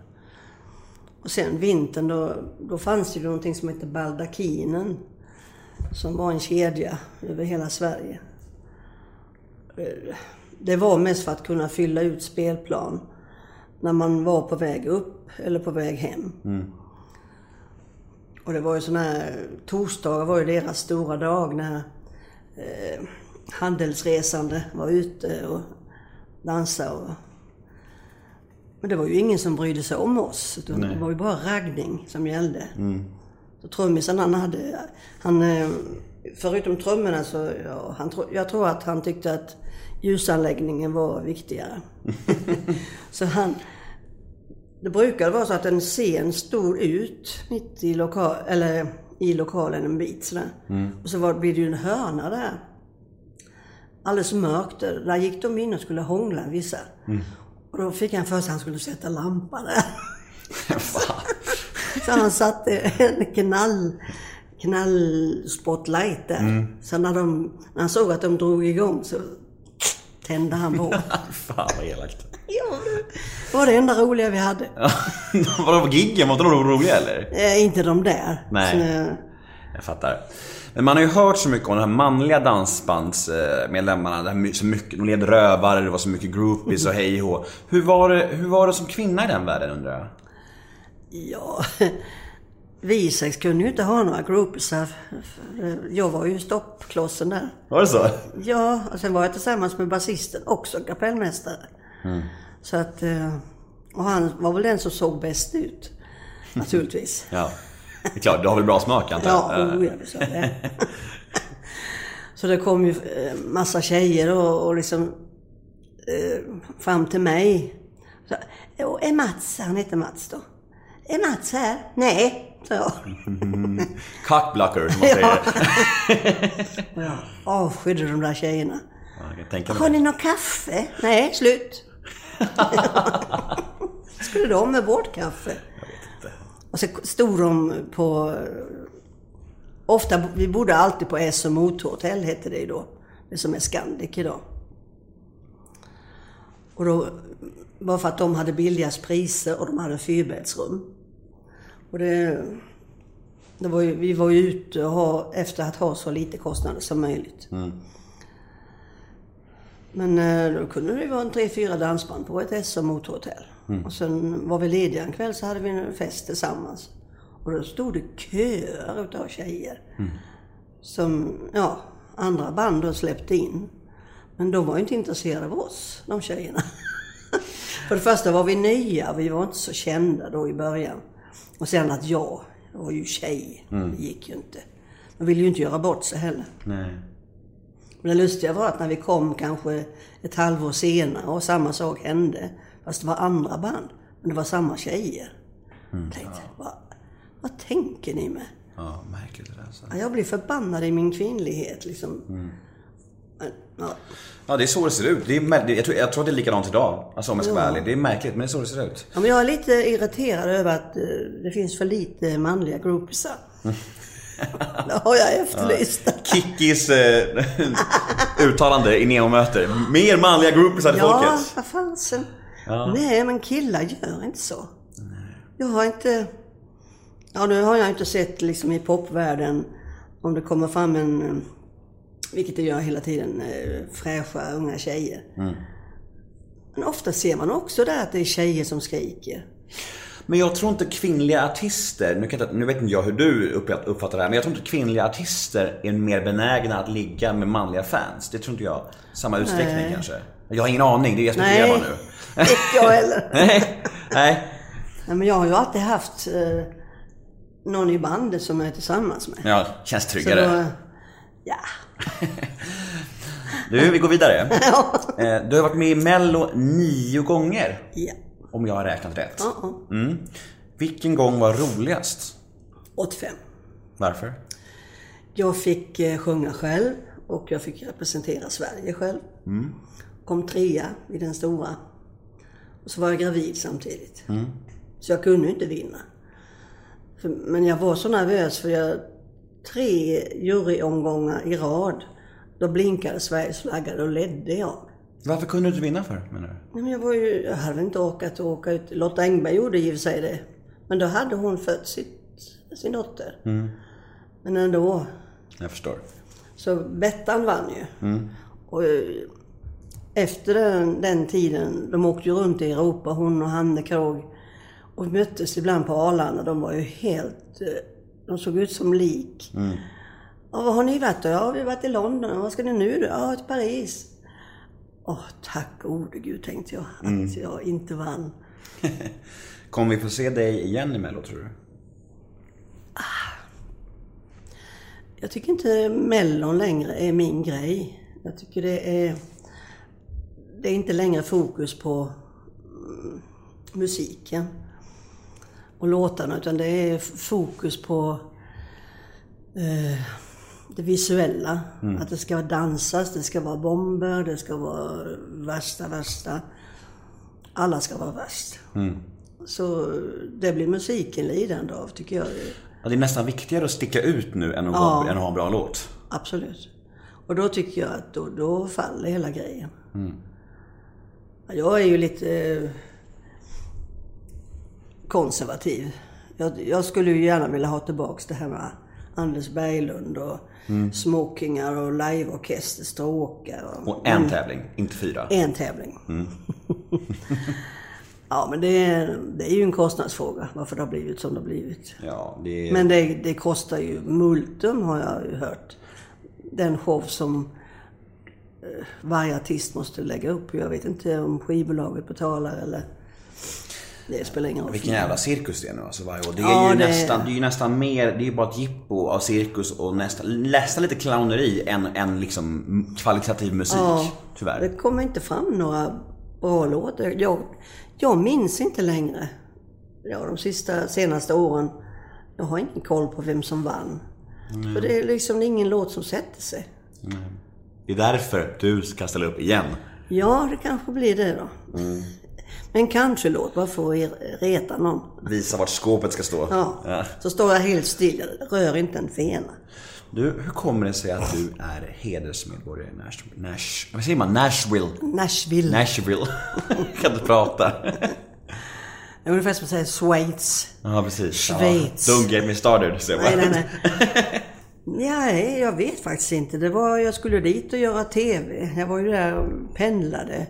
Och sen vintern, då, då fanns det ju någonting som hette Baldakinen. Som var en kedja över hela Sverige. Det var mest för att kunna fylla ut spelplan när man var på väg upp eller på väg hem. Och det var ju sån här, torsdagar var ju deras stora dag när eh, handelsresande var ute och dansade. Och, men det var ju ingen som brydde sig om oss. Utan det var ju bara raggning som gällde. Så trummisen han hade, han, eh, förutom trummorna så, ja, han, jag tror att han tyckte att ljusanläggningen var viktigare. så han, det brukade vara så att en scen stod ut mitt i, lokal, eller i lokalen en bit sådär. Och så var, blev det ju en hörna där. Alldeles mörkt. Där gick de in och skulle hångla vissa. Och då fick han för sig att han skulle sätta lampan där. så han satte en knall, knall-spotlight där. Så när, de, när han såg att de drog igång så tände han på. Fan vad elakt. ja, det var det enda roliga vi hade. Vadå på giggen? Var inte de roliga eller? Eh, inte de där. Nej. Eh, Jag fattar. Men man har ju hört så mycket om de här manliga dansbandsmedlemmarna. Så mycket, de led rövare, det var så mycket groupies och hej och hå. Hur var det, hur var det som kvinna i den världen undrar jag? Ja, vi sex kunde ju inte ha några groupisar. Jag var ju stoppklossen där. Var det så? Ja, och sen var jag tillsammans med basisten, också kapellmästare. Så att, eh, och han var väl den som såg bäst ut. Naturligtvis. Ja. Det är klart, du har väl bra smak antar jag? Ja, oh, ja, vi sa det. Så det kom ju eh, massa tjejer och, och liksom eh, fram till mig. Så, "Åh, är Mats, han heter Mats då. Är Mats här? Nej, sa jag. Cockblocker som man säger. Jag avskydde de där tjejerna. Ja, jag Har ni något kaffe? Nej, slut. Skulle de med vårt kaffe? Och så stod de på... Ofta, vi bodde alltid på S och Motorhotell hette det ju då. Det som är Scandic idag. Och då, bara för att de hade billigast priser och de hade fyrbäddsrum. Och det, det var ju, vi var ju ute och ha, efter att ha så lite kostnader som möjligt. Men eh, då kunde det vara en tre, fyra dansband på ett SM motorhotell. Och sen var vi lediga en kväll så hade vi en fest tillsammans. Och då stod det köer utav tjejer. Som, ja, andra band då släppte in. Men de var ju inte intresserade av oss, de tjejerna. För det första var vi nya, vi var inte så kända då i början. Och sen att jag, var ju tjej, det gick ju inte. Man ville ju inte göra bort sig heller. Nej. Men det lustiga var att när vi kom kanske ett halvår senare och samma sak hände. Fast det var andra band. Men det var samma tjejer. Jag tänkte, vad, vad tänker ni med? Ja, märkligt det där. alltså. Ja, Jag blir förbannad i min kvinnlighet liksom. Men, ja. Ja, det är så det ser ut. Det är, jag, tror, jag tror att det är likadant idag. Alltså om jag ska vara ärlig. Det är märkligt, men det är så det ser ut. Ja, men jag är lite irriterad över att eh, det finns för lite manliga groupisar. det har jag efterlyst. Kickis eh, uttalande i Neo-möter. Mer manliga groupisar till Ja, folket. vad fasen. Nej, men killar gör inte så. Jag har inte... Ja, nu har jag inte sett liksom i popvärlden om det kommer fram en, eh, vilket det gör hela tiden, eh, fräscha unga tjejer. Men ofta ser man också där att det är tjejer som skriker. Men jag tror inte kvinnliga artister, nu, kan inte- nu vet inte jag hur du upp- uppfattar det här, men jag tror inte kvinnliga artister är mer benägna att ligga med manliga fans. Det tror inte jag. Samma utsträckning kanske. Jag har ingen aning, det är jag spekulerar bara nu. inte jag heller. Nej. Nej. Nej, men jag har ju alltid haft eh, någon i bandet som jag är tillsammans med. Ja, känns tryggare. då, ja. Du, vi går vidare. Eh, Du har varit med i Mello nio gånger. ja. Om jag har räknat rätt. Mm. Vilken gång var roligast? 85. Varför? Jag fick eh, sjunga själv och jag fick representera Sverige själv. Kom trea i den stora. Och så var jag gravid samtidigt. Så jag kunde inte vinna. Men jag var så nervös för jag tre juryomgångar i rad. Då blinkade Sveriges flagga, då ledde jag. Varför kunde du inte vinna för, menar du? Jag, var ju, jag hade inte orkat åka ut. Lotta Engberg gjorde i och för sig det. Men då hade hon fött sitt, sin dotter. Men ändå. Jag förstår. Så Bettan vann ju. Och, eh, efter den, den tiden, de åkte ju runt i Europa, hon och Hanne Krogh. Och möttes ibland på Arlanda. De var ju helt... De såg ut som lik. Ja, var har ni varit då? Ja, vi har varit i London. Var ska ni nu då? Ja, till Paris. Åh, tack gode gud tänkte jag att jag inte vann. Kommer vi få se dig igen i Mello tror du? Jag tycker inte Mellon längre är min grej. Jag tycker det är... Det är inte längre fokus på mm, musiken och låtarna, utan det är fokus på eh, det visuella. Att det ska dansas, det ska vara bomber, det ska vara värsta, värsta. Alla ska vara värst. Så det blir musiken lidande av, tycker jag. Ja, det är nästan viktigare att sticka ut nu än att, Ja. ha, än att ha en bra låt. Absolut. Och då tycker jag att då, då faller hela grejen. Jag är ju lite konservativ. Jag, jag skulle ju gärna vilja ha tillbaks det här med Anders Berglund och smokingar och liveorkester, stråkar. Och, Och en tävling, inte fyra. en tävling. ja, men det är, det är ju en kostnadsfråga varför det har blivit som det har blivit. Ja, det. Men det, det kostar ju multum har jag ju hört. Den show som eh, varje artist måste lägga upp. Jag vet inte om skivbolaget betalar eller... Det spelar ingen roll. Vilken jävla cirkus det är nu alltså varje år. Det är, Ja, ju det nästan, det är ju nästan mer, det är ju bara ett jippo av cirkus och nästan, nästan lite clowneri än, än liksom kvalitativ musik. Ja, Tyvärr. Det kommer inte fram några bra låtar. Jag, jag minns inte längre. Ja, de sista, senaste åren. Jag har ingen koll på vem som vann. För det är liksom ingen låt som sätter sig. Det är därför du ska ställa upp igen. Ja, det kanske blir det då. Men kanske låt bara för att reta någon. Visa vart skåpet ska stå. Ja. Så står jag helt still, rör inte en fena. Du, hur kommer det sig att du är hedersmedborgare i Nash... Nash... Vad säger man? Nashville? Nashville. Nashville. Kan inte prata. Det är ungefär som att säga Schweiz. Ja, precis. Schweiz. Ja, don't get me started, säger man. Nej, nej, nej. Nej, jag vet faktiskt inte. Det var, jag skulle dit och göra TV. Jag var ju där och pendlade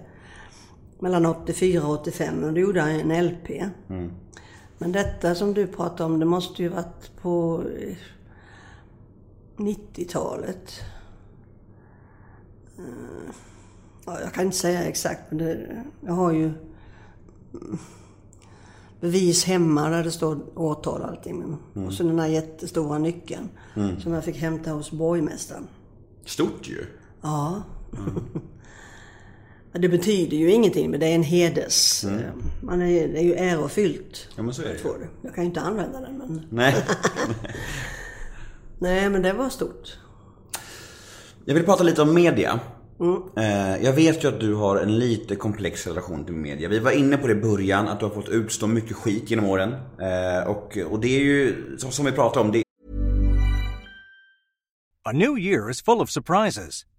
mellan 84 och 85 och då gjorde jag en LP. Men detta som du pratar om, det måste ju varit på eh, 90-talet. Eh, Ja, jag kan inte säga exakt, men det, jag har ju mm, bevis hemma där det står årtal och allting. Men, Och så den här jättestora nyckeln som jag fick hämta hos borgmästaren. Stort ju. Ja. Men det betyder ju ingenting, men det är en heders... eh, Man är, det är ju ärofyllt. Ja, men så är det ju. Jag kan ju inte använda den, men... Nej. Nej, men det var stort. Jag vill prata lite om media. Eh, Jag vet ju att du har en lite komplex relation till media. Vi var inne på det i början, att du har fått utstå mycket skit genom åren. Eh, Och, och det är ju, som, som vi pratade om, det A new year is full of surprises,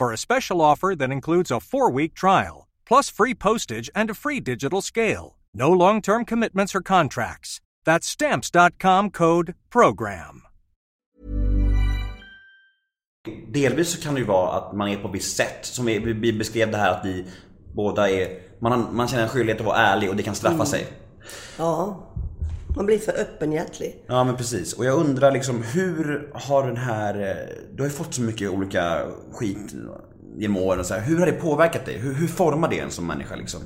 for a special offer that includes a four week trial, plus free postage and a free digital scale. No long term commitments or contracts. That's Stamps.com code PROGRAM. Delvis så kan det ju vara att man är på ett visst sätt. Som vi, vi beskrev det här att vi båda är... Man, man känner en skyldighet att vara ärlig och det kan straffa sig. Ja. Man blir för öppenhjärtig. Ja men precis. Och jag undrar liksom hur har den här... eh, Du har ju fått så mycket olika skit genom åren och så här. Hur har det påverkat dig? Hur, hur formar det en som människa liksom?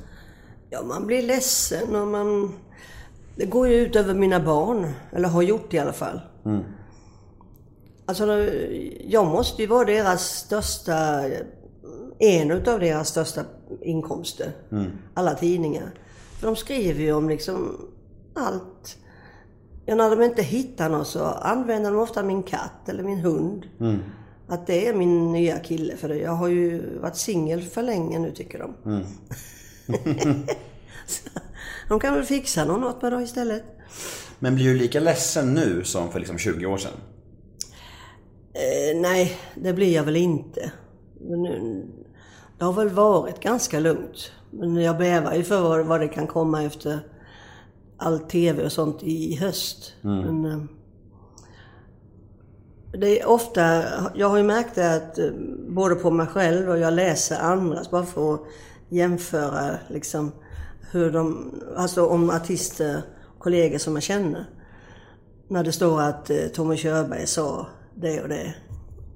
Ja, man blir ledsen och man... Det går ju ut över mina barn. Eller har gjort i alla fall. Alltså, jag måste ju vara deras största, en utav deras största inkomster. Alla tidningar. För de skriver ju om liksom allt. Ja, när de inte hittar något så använder de ofta min katt eller min hund. Att det är min nya kille. För jag har ju varit singel för länge nu tycker de. Så de kan väl fixa något åt mig då istället. Men blir du lika ledsen nu som för liksom 20 år sedan? Eh, nej, det blir jag väl inte. Nu, det har väl varit ganska lugnt. Men jag bävar ju för vad, vad det kan komma efter all TV och sånt i höst. Men, eh, det är ofta, jag har ju märkt det att eh, både på mig själv och jag läser andras bara för att jämföra liksom hur de, alltså om artister, kollegor som jag känner. När det står att eh, Tommy Körberg sa det och det.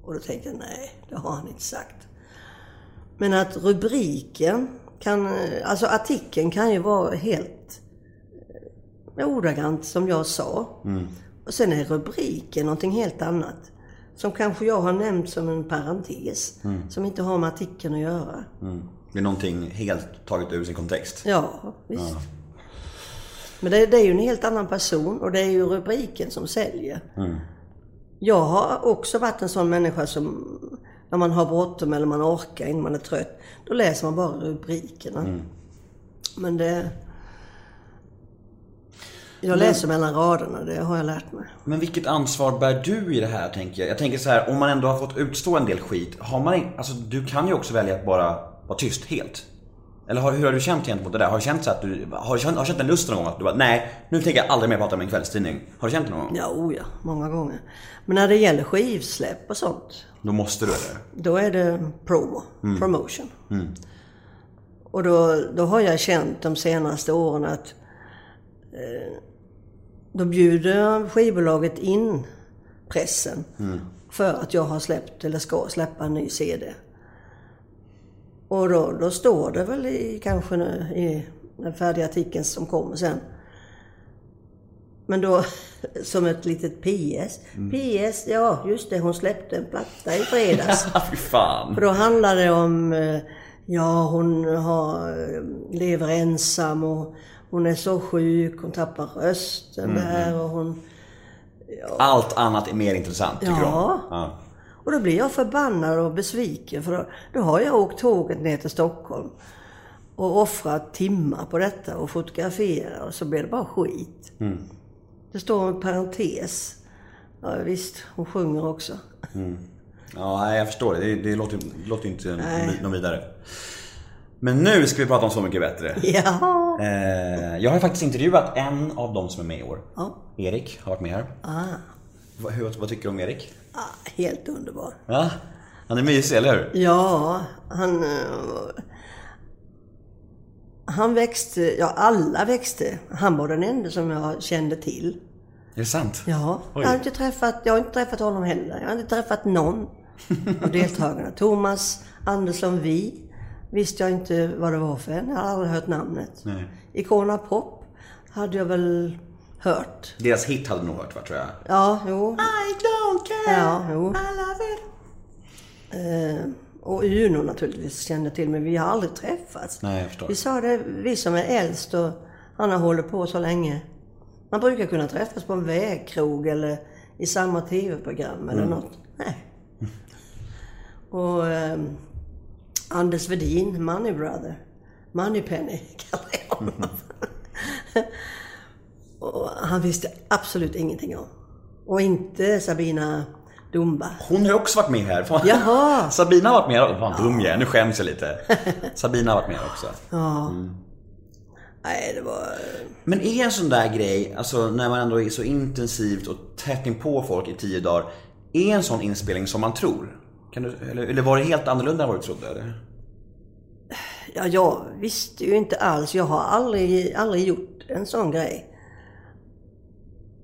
Och då tänker jag nej, det har han inte sagt. Men att rubriken kan, alltså artikeln kan ju vara helt ordagrant som jag sa. Och sen är rubriken någonting helt annat. Som kanske jag har nämnt som en parentes. Som inte har med artikeln att göra. Det är någonting helt taget ur sin kontext. Ja, visst. Men det, det är ju en helt annan person och det är ju rubriken som säljer. Jag har också varit en sån människa som när man har bråttom eller man orkar inte, man är trött. Då läser man bara rubrikerna. Men det... Jag läser mellan raderna, det har jag lärt mig. Men vilket ansvar bär du i det här tänker jag? Jag tänker så här, om man ändå har fått utstå en del skit, har man alltså du kan ju också välja att bara vara tyst helt. Eller har, hur har du känt gentemot det där? Har du känt så att du, har du känt, har du känt en lust någon gång att du bara, nej, nu tänker jag aldrig mer prata om en kvällstidning. Har du känt det någon gång? Ja, oh ja, många gånger. Men när det gäller skivsläpp och sånt, Då måste du eller? Då är det promo, promotion. Och då, då har jag känt de senaste åren att eh, då bjuder skivbolaget in pressen för att jag har släppt eller ska släppa en ny CD. Och då, då står det väl i kanske nu, i den färdiga artikeln som kommer sen. Men då som ett litet PS. PS, ja just det, hon släppte en platta i fredags. Fy fan. För då handlar det om, eh, ja hon har, eh, lever ensam och hon är så sjuk, hon tappar rösten där och hon... Allt annat är mer intressant tycker Ja. du? Ja. Och då blir jag förbannad och besviken för då, då har jag åkt tåget ner till Stockholm och offrat timmar på detta och fotograferat och så blir det bara skit. Det står en parentes. Ja, visst, hon sjunger också. Ja, nej, jag förstår det. Det, det låter, låter inte någon vidare. Men nu ska vi prata om Så mycket bättre. Ja. Eh, jag har faktiskt intervjuat en av dem som är med i år. Ja. Erik har varit med här. Ah, Vad, hur, vad tycker du om Erik? ah, helt underbar. Ja, han är mysig, eller hur? Ja, han... eh, Han växte, ja alla växte. Han var den enda som jag kände till. Är det sant? Ja, Oj. jag har inte träffat, jag har inte träffat honom heller. Jag har inte träffat någon av deltagarna. Thomas Andersson Vi visste jag inte vad det var för en. Jag har aldrig hört namnet. Nej. Icona Pop hade jag väl hört. Deras hit hade du nog hört, va, tror jag. Ja, jo. I don't care, Ja, jo. I love it. Eh, och Uno naturligtvis kände till, men vi har aldrig träffats. Nej, jag förstår. Vi sa det, vi som är äldst och han har hållit på så länge. Man brukar kunna träffas på en vägkrog eller i samma TV-program eller något. Nej. Och eh, Anders Wedin, Money Brother. Moneypenny kallar jag honom. och han visste absolut ingenting om. Och inte Sabina Dumba. Hon har också varit med här. Fan. Jaha. Sabina har varit med. Fan dum jag. Nu skäms jag lite. Sabina har varit med också. Ja. Nej, det var... Men är en sån där grej, alltså när man ändå är så intensivt och tätt in på folk i tio dagar. Är en sån inspelning som man tror? Kan du, eller, eller var det helt annorlunda än vad du trodde? Eller? Ja, jag visste ju inte alls. Jag har aldrig, aldrig gjort en sån grej.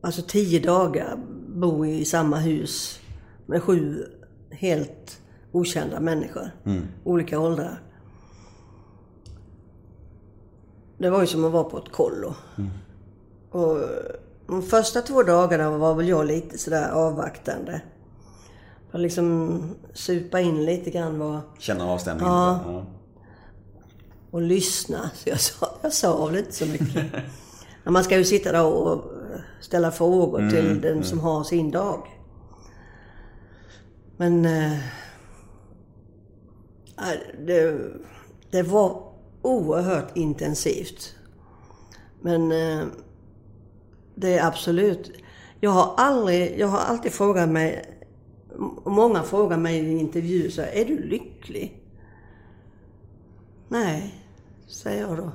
Alltså tio dagar bo i samma hus med sju helt okända människor. Olika åldrar. Det var ju som att vara på ett kollo. Och de första två dagarna var väl jag lite sådär avvaktande. Och liksom supa in lite grann vad, Känna av stämningen. Ja. Ja. och lyssna. Så jag sa, jag sa väl inte så mycket. Man ska ju sitta där och ställa frågor till den som har sin dag. Men... Eh, nej, det, det var oerhört intensivt. Men eh, det är absolut... Jag har aldrig... Jag har alltid frågat mig... Många frågar mig i intervjuer så här, är du lycklig? Nej, säger jag då.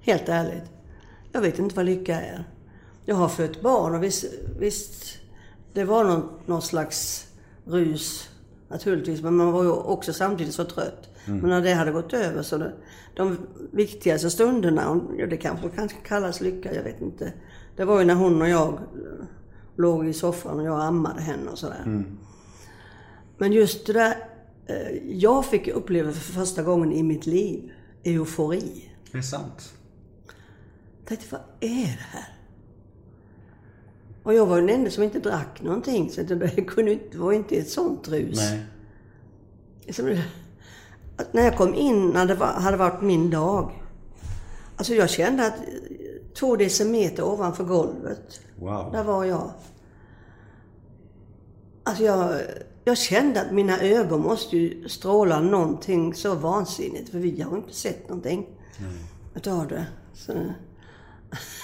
Helt ärligt. Jag vet inte vad lycka är. Jag har fött barn och visst, visst det var någon, någon slags rus naturligtvis. Men man var ju också samtidigt så trött. Men när det hade gått över så det, de viktigaste stunderna, det kanske kan kallas lycka, jag vet inte. Det var ju när hon och jag låg i soffan och jag ammade henne och sådär. Men just det där, eh, jag fick uppleva för första gången i mitt liv eufori. Det är sant. Jag tänkte, vad är det här? Och jag var den enda som inte drack någonting, så det kunde inte, var inte ett sånt rus. Nej. När jag kom in, när det var, hade varit min dag. Alltså jag kände att eh, två decimeter ovanför golvet, Wow. där var jag. Alltså jag, jag kände att mina ögon måste ju stråla någonting så vansinnigt, för vi har inte sett någonting utav det. Så,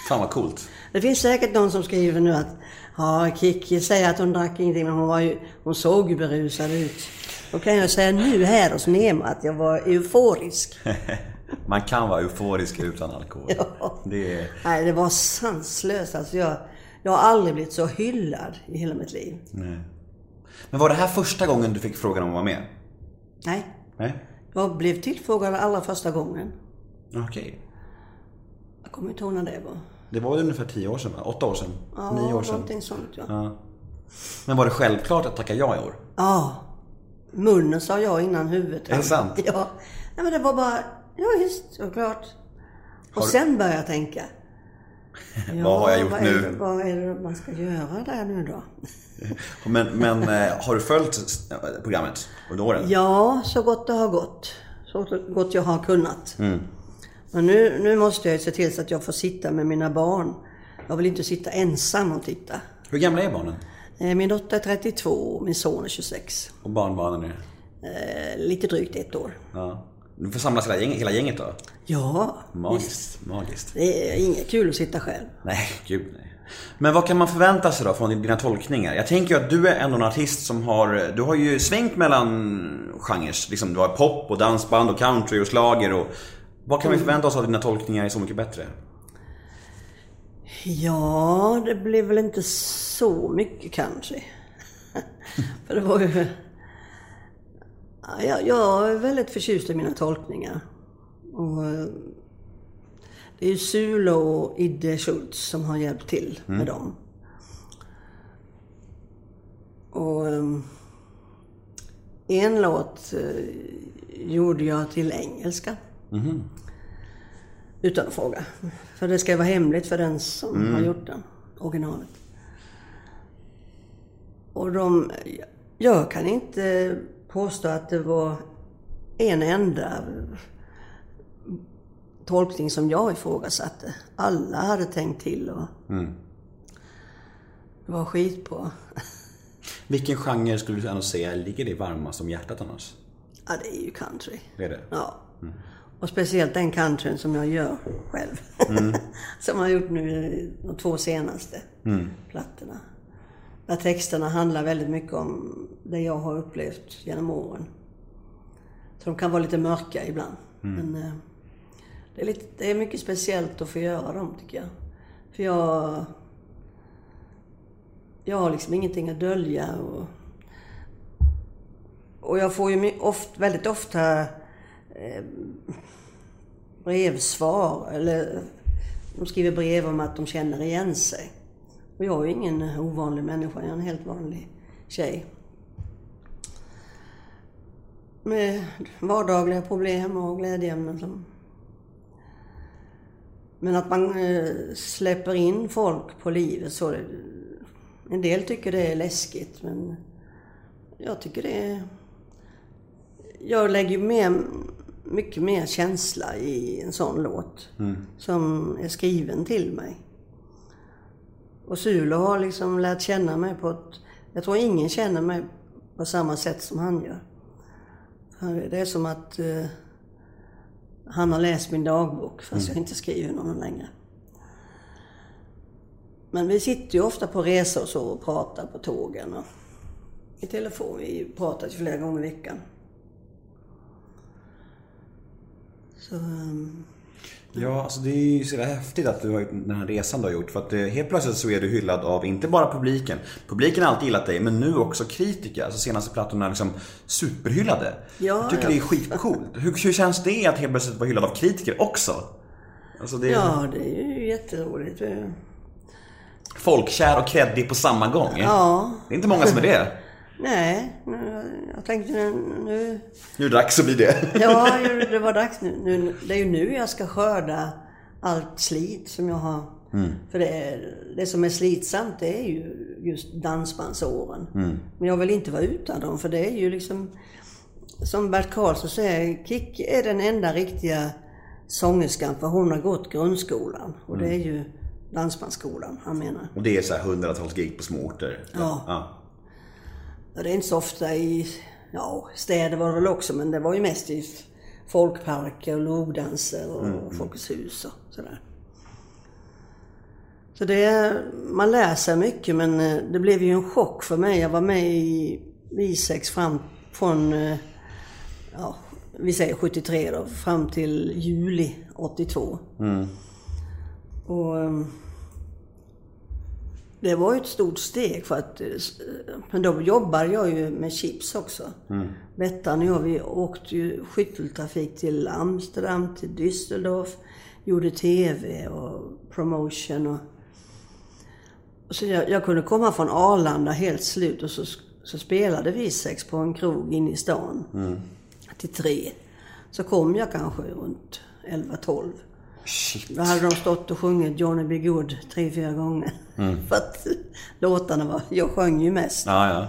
Fan vad coolt. det finns säkert någon som skriver nu att ja, Kikki säger att hon drack ingenting, men hon, var ju, hon såg ju berusad ut. Då kan jag säga nu här hos Nemo att jag var euforisk. Man kan vara euforisk utan alkohol. Ja. Det är... Nej, det var sanslöst. Alltså jag, jag har aldrig blivit så hyllad i hela mitt liv. Nej. Men var det här första gången du fick frågan om att vara med? Nej, Nej? jag blev tillfrågad allra första gången. Okej. Jag kommer inte ihåg när det var. Det var ungefär tio år sedan va? Åtta år sedan? Nio år sedan? någonting sånt ja. Ja. Men var det självklart att tacka ja i år? Ja. Munnen sa jag innan huvudet. Är det sant? Ja. Nej, men det var bara, ja visst, såklart. Och du- sen började jag tänka. Ja, Vad har jag gjort vad nu? det- Vad är det man ska göra där nu då? Men, men eh, har du följt programmet under åren? Ja, så gott det har gått. Så gott jag har kunnat. Mm. Men nu, nu måste jag se till så att jag får sitta med mina barn. Jag vill inte sitta ensam och titta. Hur gamla är barnen? Eh, Min dotter är 32 och min son är 26. Och barnbarnen är? Eh, Lite drygt ett år. Ja. Du får samlas hela gänget, hela gänget då? Ja, visst. Magiskt. Magiskt. Det är inget kul att sitta själv. Nej, gud nej. Men vad kan man förvänta sig då från dina tolkningar? Jag tänker ju att du är ändå en artist som har, du har ju svängt mellan genrer. Liksom, du har pop och dansband och country och slager och... Vad kan vi förvänta oss av dina tolkningar är Så Mycket Bättre? Ja, det blev väl inte så mycket kanske. För det var ju... Ja, jag, jag är väldigt förtjust i mina tolkningar. Och, eh, det är ju Sule och Idde Schultz som har hjälpt till med dem. Och ehm, en låt eh, gjorde jag till engelska. Utan att fråga. För det ska vara hemligt för den som har gjort den, originalet. Och de... Jag kan inte påstå att det var en enda tolkning som jag ifrågasatte. Alla hade tänkt till och... Det var skitbra. Vilken genre skulle du ändå säga ligger dig varmast om hjärtat annars? Ja, det är ju country. Det är det? Ja. Och speciellt den countryn som jag gör själv. som jag har gjort nu de två senaste plattorna. Där texterna handlar väldigt mycket om det jag har upplevt genom åren. Så de kan vara lite mörka ibland. Men eh, det, är lite, det är mycket speciellt att få göra dem tycker jag. För jag... Jag har liksom ingenting att dölja. Och, och jag får ju oft, väldigt ofta eh, brevsvar. Eller de skriver brev om att de känner igen sig. Och jag är ju ingen ovanlig människa, jag är en helt vanlig tjej. Med vardagliga problem och glädjeämnen. Som... Men att man eh, släpper in folk på livet så. En del tycker det är läskigt men jag tycker det är... Jag lägger ju mer, mycket mer känsla i en sån låt. Som är skriven till mig. Och Sulo har liksom lärt känna mig på ett... Jag tror ingen känner mig på samma sätt som han gör. Det är som att eh, han har läst min dagbok fast jag inte skriver någon längre. Men vi sitter ju ofta på resor och så och pratar på tågen och i telefon. Vi pratar flera gånger i veckan. Så, ehm, Ja, alltså det är ju så jävla häftigt att du har den här resan du har gjort. För att eh, helt plötsligt så är du hyllad av, inte bara publiken. Publiken har alltid gillat dig, men nu också kritiker. Alltså senaste plattorna är liksom superhyllade. Ja, jag tycker ja. det är skitcoolt. Hur, hur känns det att helt plötsligt vara hyllad av kritiker också? Alltså det är ja, det är ju jätteroligt. folkkär och kreddig på samma gång. Ja. Det är inte många som är det. Nej, nu, jag tänkte nu, nu... Är det dags att bli det. Ja, det var dags nu. nu. Det är ju nu jag ska skörda allt slit som jag har. För det, är, det som är slitsamt det är ju just dansbandsåren. Men jag vill inte vara utan dem för det är ju liksom... Som Bert Karlsson säger, Kikki är den enda riktiga sångerskan för hon har gått grundskolan. Och det är ju dansbandsskolan han menar. Och det är så här hundratals gig på små orter. Ja. ja. Och det är inte så ofta i, ja, städer var det väl också, men det var ju mest i folkparker och logdanser och Folkets hus och sådär. Så det, man lär sig mycket men eh, det blev ju en chock för mig. Jag var med i Visex fram från, eh, ja, vi säger 73 då, fram till juli 82. Och ehm, det var ju ett stort steg för att... eh, s- Men då jobbade jag ju med chips också. Bettan och jag, vi åkte ju skytteltrafik till Amsterdam, till Düsseldorf. Gjorde TV och promotion och... så jag, jag kunde komma från Arlanda helt slut och så, så spelade vi sex på en krog inne i stan. Till tre. Så kom jag kanske runt 11-12. Shit. Då hade de stått och sjungit Johnny B. Good tre, fyra gånger. För att låtarna var... Jag sjöng ju mest. Ja, ja.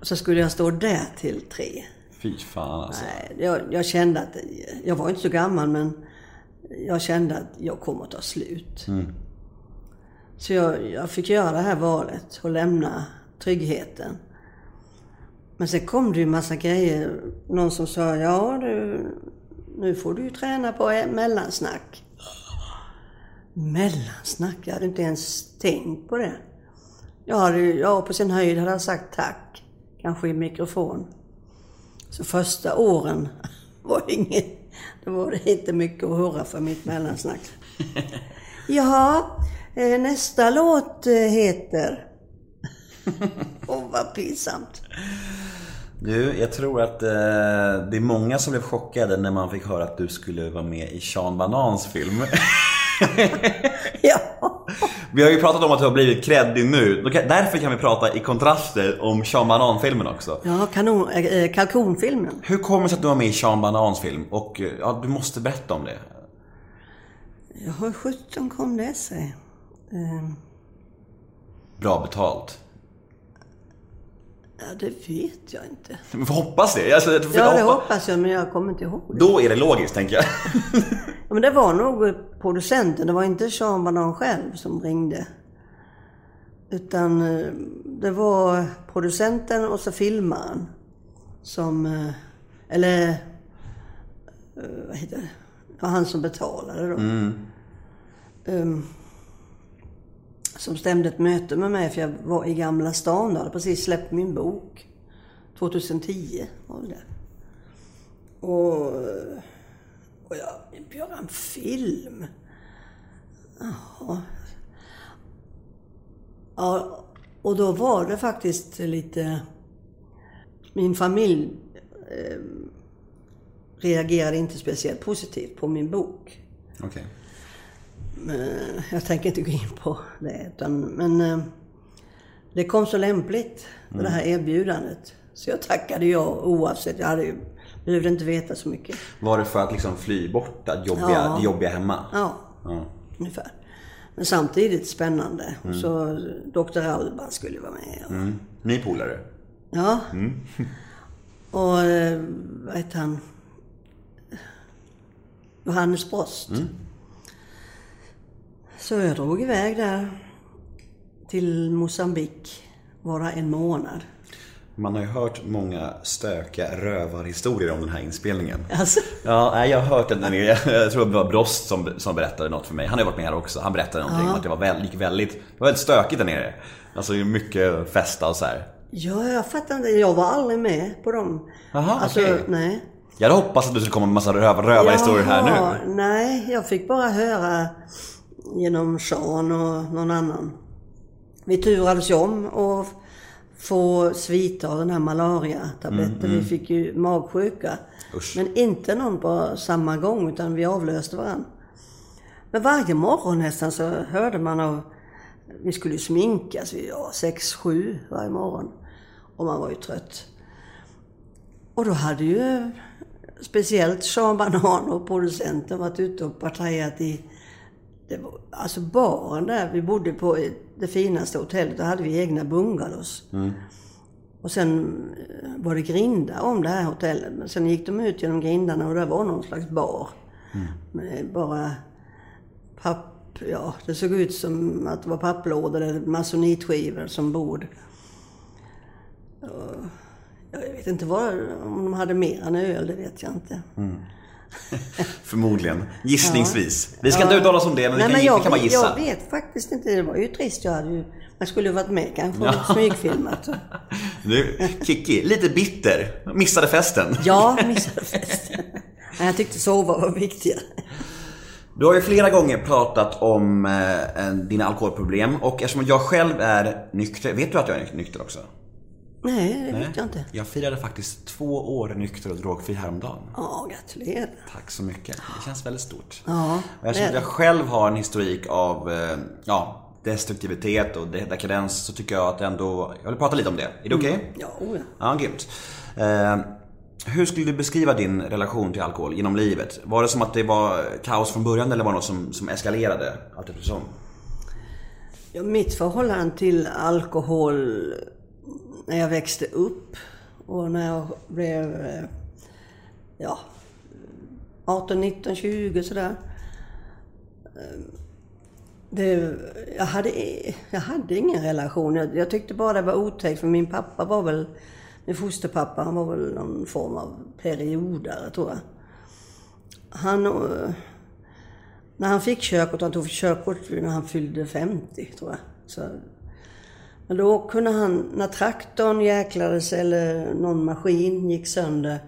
Och så skulle jag stå där till tre. Fy fan alltså. Nej, jag, jag kände att... Jag var inte så gammal men jag kände att jag kommer att ta slut. Så jag, jag fick göra det här valet och lämna tryggheten. Men sen kom det ju massa grejer. Någon som sa, ja du, nu får du ju träna på mellansnack. Mellansnack? Jag hade inte ens tänkt på det. Jag hade, ja, på sin höjd hade jag sagt tack. Kanske i mikrofon. Så första åren var inget, det var inte mycket att höra för mitt mellansnack. Ja, eh, nästa låt eh, heter... Åh, vad pinsamt. Du, jag tror att eh, det är många som blev chockade när man fick höra att du skulle vara med i Sean Banans film. Ja. Vi har ju pratat om att du har blivit kreddig nu. Därför kan vi prata i kontraster om Sean Banan-filmen också. Ja, kanon, eh, kalkonfilmen. Hur kommer det sig att du var med i Sean Banans film? Och eh, ja, du måste berätta om det. Ja, hur sjutton kom det sig? Eh, Bra betalt. Ja, det vet jag inte. Vi får hoppas det. Alltså, för Ja, det hoppa- hoppas jag, men jag kommer inte ihåg. det. Då är det logiskt, tänker jag. Ja, men det var nog producenten, det var inte Sean Banan själv som ringde. Utan eh, det var producenten och så filmaren. Som, eh, eller, eh, vad heter det? Ja, han som betalade då. Ehm, som stämde ett möte med mig för jag var i Gamla stan och Jag hade precis släppt min bok. 2010 var det. Och och jag vill göra en film. Jaha. Ja, och då var det faktiskt lite... Min familj eh, reagerade inte speciellt positivt på min bok. Okej. Men jag tänker inte gå in på det. Utan, men eh, det kom så lämpligt med det här erbjudandet. Så jag tackade ja oavsett. Jag hade behövde inte veta så mycket. Var det för att liksom fly bort det jobbiga, Ja. jobbiga hemma? Ja, Ja. ungefär. Men samtidigt spännande. Och så Dr. Alban skulle vara med. Och, Mm. Ni polare? Ja. Och eh, vad heter han? Johannes Brost. Så jag drog iväg där till Mosambik. Där en månad. Man har ju hört många stökiga rövarhistorier om den här inspelningen. Alltså, Ja, jag har hört den. Jag tror det var Brost som, som berättade något för mig. Han har ju varit med här också. Han berättade någonting om att det var väldigt, gick väldigt, det var väldigt stökigt där nere. Alltså mycket festa och så här. ja, jag fattar inte. Jag var aldrig med på dem. Jaha, alltså, okej. nej. Jag hade hoppats att du skulle komma med massa röv, rövarhistorier här nu. Nej, jag fick bara höra genom Sean och någon annan. Vi turades ju om och få sviter av den här malariatabletten. Vi fick ju magsjuka. Mm, Usch. Men inte någon på samma gång utan vi avlöste varandra. Men varje morgon nästan så hörde man av... Vi skulle ju sminkas vid ja, sex, sju varje morgon. Och man var ju trött. Och då hade ju speciellt Sean Banan och producenten varit ute och partajat i det var, alltså baren där, vi bodde på det finaste hotellet, då hade vi egna bungalows. Och sen eh, var det grindar om det här hotellet. Men sen gick de ut genom grindarna och där var någon slags bar. Med bara papp, ja det såg ut som att det var papplådor eller masonitskivor som bord. Jag vet inte vad, om de hade mer än öl, det vet jag inte. Förmodligen. Gissningsvis. Vi ska inte uttala oss om det, men vi Nej, kan, men jag, vi kan bara gissa. jag vet faktiskt inte. Det var ju trist. Jag hade ju, man skulle ju varit med kanske och smygfilmat. Du, Kiki, lite bitter. Missade festen. Ja, missade festen. Nej, jag tyckte sova var viktigare. Du har ju flera gånger pratat om eh, dina alkoholproblem och eftersom jag själv är nykter, vet du att jag är nykter också? Nej, det vet jag inte. Jag firade faktiskt två år nykter och drogfri häromdagen. Ja, gratulerar. Tack så mycket. Det känns väldigt stort. Ja, och eftersom är jag själv har en historik av eh, ja, destruktivitet och de- dekadens så tycker jag att ändå, jag vill prata lite om det. Är det okej? Ja, oh ja. Ja, grymt. Eh, hur skulle du beskriva din relation till alkohol genom livet? Var det som att det var kaos från början eller var det något som, som eskalerade allt eftersom? ja. Mitt förhållande till alkohol när jag växte upp och när jag blev eh, ja, 18, 19, 20 sådär. Eh, det, jag, hade, jag hade ingen relation. Jag, jag tyckte bara det var otäckt för min pappa var väl, min fosterpappa, han var väl någon form av periodare tror jag. Han, eh, när han fick körkort, han tog körkort när han fyllde 50 tror jag. Så, men då kunde han, när traktorn jäklades eller någon maskin gick sönder,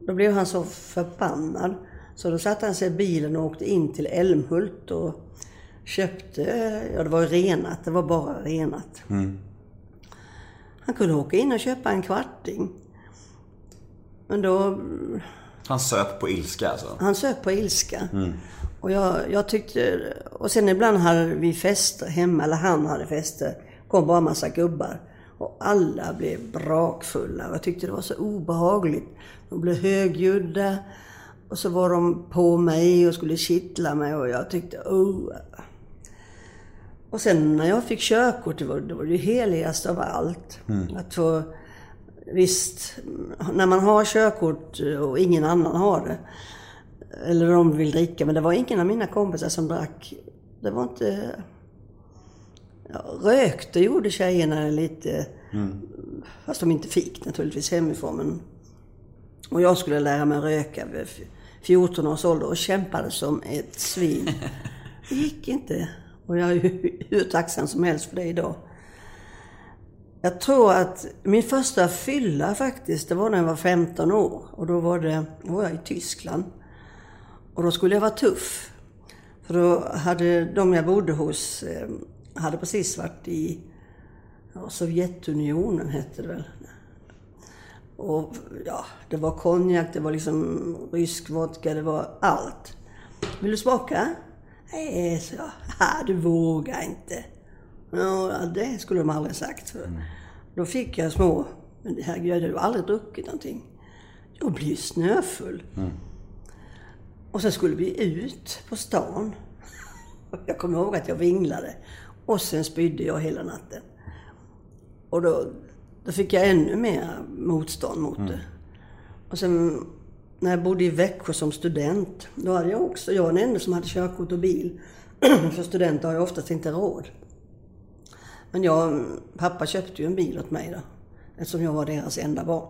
då blev han så förbannad. Så då satte han sig i bilen och åkte in till Älmhult och köpte, ja det var ju renat, det var bara renat. Han kunde åka in och köpa en kvarting. Men då, Han söp på ilska alltså. han söp på ilska. Och jag, jag tyckte, och sen ibland hade vi fester hemma, eller han hade fester. Kom bara massa gubbar. Och alla blev brakfulla. Jag tyckte det var så obehagligt. De blev högljudda. Och så var de på mig och skulle kittla mig och jag tyckte, oh. Och sen när jag fick körkort, det var det, var det heligaste av allt. Att få, visst, när man har körkort och ingen annan har det, eller de vill dricka, men det var ingen av mina kompisar som drack. Det var inte... Rökte gjorde tjejerna lite, fast de inte fick naturligtvis hemifrån. Men, och jag skulle lära mig röka vid 14 års ålder och kämpade som ett svin. Det gick inte. Och jag är ju hur tacksam som helst för det idag. Jag tror att min första fylla faktiskt, det var när jag var 15 år. Och då var, det, då var jag i Tyskland. Och då skulle jag vara tuff. För då hade de jag bodde hos, eh, hade precis varit i ja, Sovjetunionen hette det väl. Och ja, det var konjak, det var liksom rysk vodka, det var allt. Vill du smaka? Nej, så jag. Ha, du vågar inte. Ja, det skulle de aldrig sagt. För Då fick jag små, men herregud, jag hade aldrig druckit någonting. Jag blev snöfull. Och sen skulle vi ut på stan. Jag kommer ihåg att jag vinglade. Och sen spydde jag hela natten. Och då, då fick jag ännu mer motstånd mot det. Och sen när jag bodde i Växjö som student, då hade jag också, jag var den enda som hade körkort och bil. För studenter har ju oftast inte råd. Men jag, pappa köpte ju en bil åt mig då, eftersom jag var deras enda barn.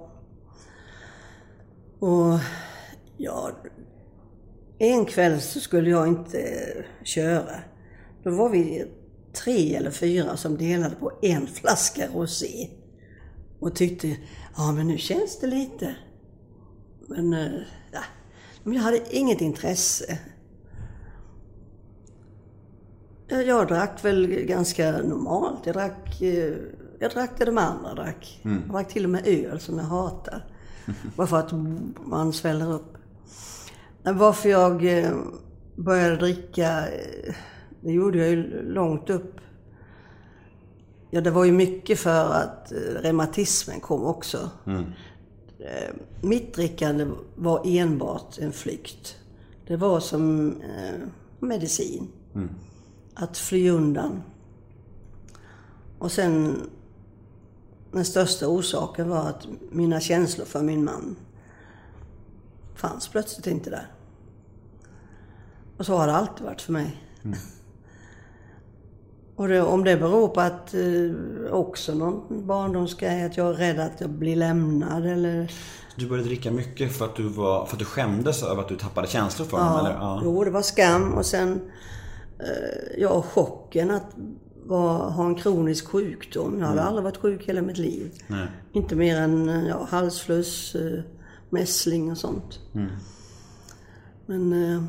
Och ja, en kväll så skulle jag inte köra. Då var vi tre eller fyra som delade på en flaska rosé. Och tyckte, ja men nu känns det lite. Men, eh, ja. jag hade inget intresse. Jag, jag drack väl ganska normalt. Jag drack, eh, jag drack det de andra drack. Jag drack till och med öl som jag hatar. Bara för att man sväller upp. Varför jag eh, började dricka, eh, det gjorde jag ju långt upp. Ja, det var ju mycket för att eh, reumatismen kom också. Eh, Mitt drickande var enbart en flykt. Det var som eh, medicin. Att fly undan. Och sen den största orsaken var att mina känslor för min man fanns plötsligt inte där. Och så har det alltid varit för mig. Och det, om det beror på att eh, också någon barndomsgrej, att jag är rädd att jag blir lämnad eller... Du började dricka mycket för att du, var, för att du skämdes över att du tappade känslor för honom, eller? Ja. Jo, det var skam och sen eh, ja, chocken att var, ha en kronisk sjukdom. Jag hade aldrig varit sjuk hela mitt liv. Nej. Inte mer än eh, ja, halsfluss, eh, mässling och sånt. Men, eh,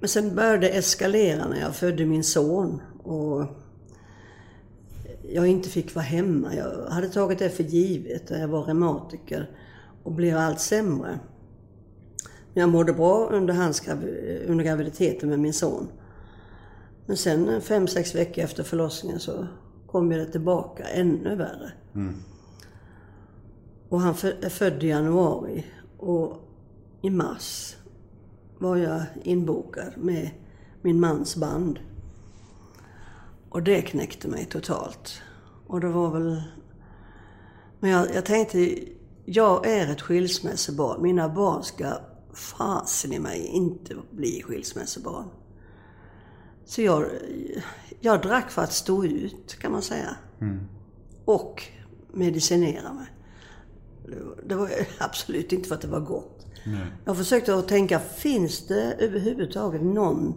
men sen började det eskalera när jag födde min son. Och jag inte fick vara hemma. Jag hade tagit det för givet. Jag var reumatiker och blev allt sämre. Men jag mådde bra under, hans, under graviditeten med min son. Men sen fem, sex veckor efter förlossningen så kom det tillbaka ännu värre. Och han är född i januari. Och i mars var jag inbokad med min mans band. Och det knäckte mig totalt. Och det var väl... Men jag, jag tänkte, jag är ett skilsmässobarn. Mina barn ska fasen i mig inte bli skilsmässobarn. Så jag, jag drack för att stå ut, kan man säga. Och medicinera mig. Det var- absolut inte för att det var gott. Jag försökte att tänka, finns det överhuvudtaget någon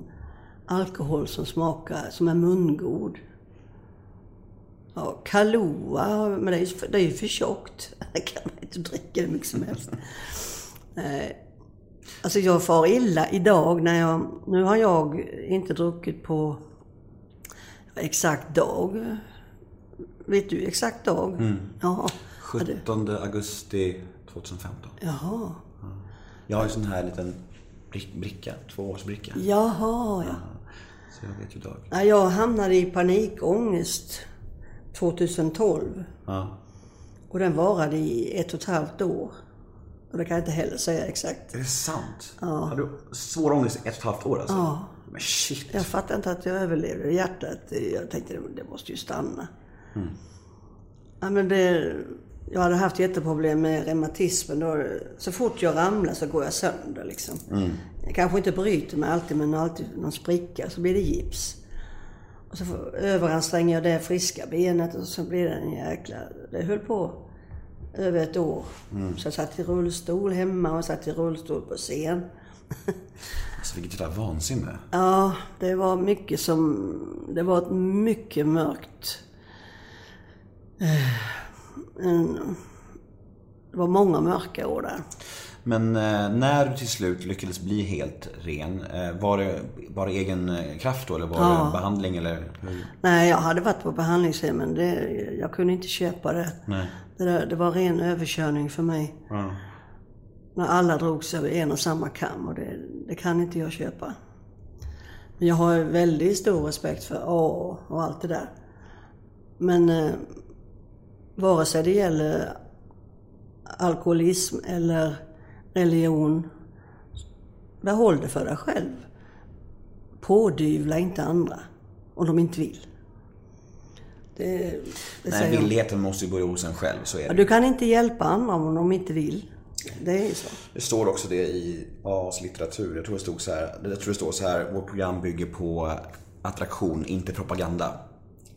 alkohol som smakar, som är mungod? Ja, Kahlua, men det är, ju för- det är ju för tjockt. Det kan man inte dricka hur mycket som helst. Nej. Alltså jag far illa idag när jag... Nu har jag inte druckit på exakt dag. Vet du exakt dag? Jaha. Ja, du- 17 augusti 2015. Jaha. Jag har ju sån här liten brick, bricka, tvåårsbricka. Jaha, ja. Så jag vet ju dag. Nej, Jag hamnade i panikångest 2012. Ja. Och den varade i ett och ett halvt år. Och det kan jag inte heller säga exakt. Är det sant? Ja. Har du svår ångest i ett och ett halvt år alltså? Ja. Men shit. Jag fattar inte att jag överlevde. Hjärtat, jag tänkte det måste ju stanna. Ja, men det, jag hade haft jätteproblem med reumatismen. Då, så fort jag ramlar så går jag sönder liksom. Jag kanske inte bryter mig alltid, men alltid någon spricka så blir det gips. Och så överanstränger jag det friska benet och så blir det en jäkla... Det höll på över ett år. Så jag satt i rullstol hemma och satt i rullstol på scen. Alltså vilket jävla vansinne. Ja, det var mycket som... Det var ett mycket mörkt... En, det var många mörka år där. Men eh, när du till slut lyckades bli helt ren, eh, var det bara egen eh, kraft då eller var det behandling eller? hur? Nej, jag hade varit på behandlingshem men det, jag kunde inte köpa det. Det, där, det var ren överkörning för mig. Ja. När alla drogs över en och samma kam och det, det kan inte jag köpa. Men jag har väldigt stor respekt för AA och allt det där. Men vare sig det gäller alkoholism eller religion, behåll det för dig själv. Pådyvla inte andra om de inte vill. Det, det Nej, villigheten måste ju börja hos en själv, så är det. du kan inte hjälpa andra om de inte vill. Det är så. Det står också det i AAs litteratur. Jag tror det stod så här. Jag tror det står så här. Vårt program bygger på attraktion, inte propaganda.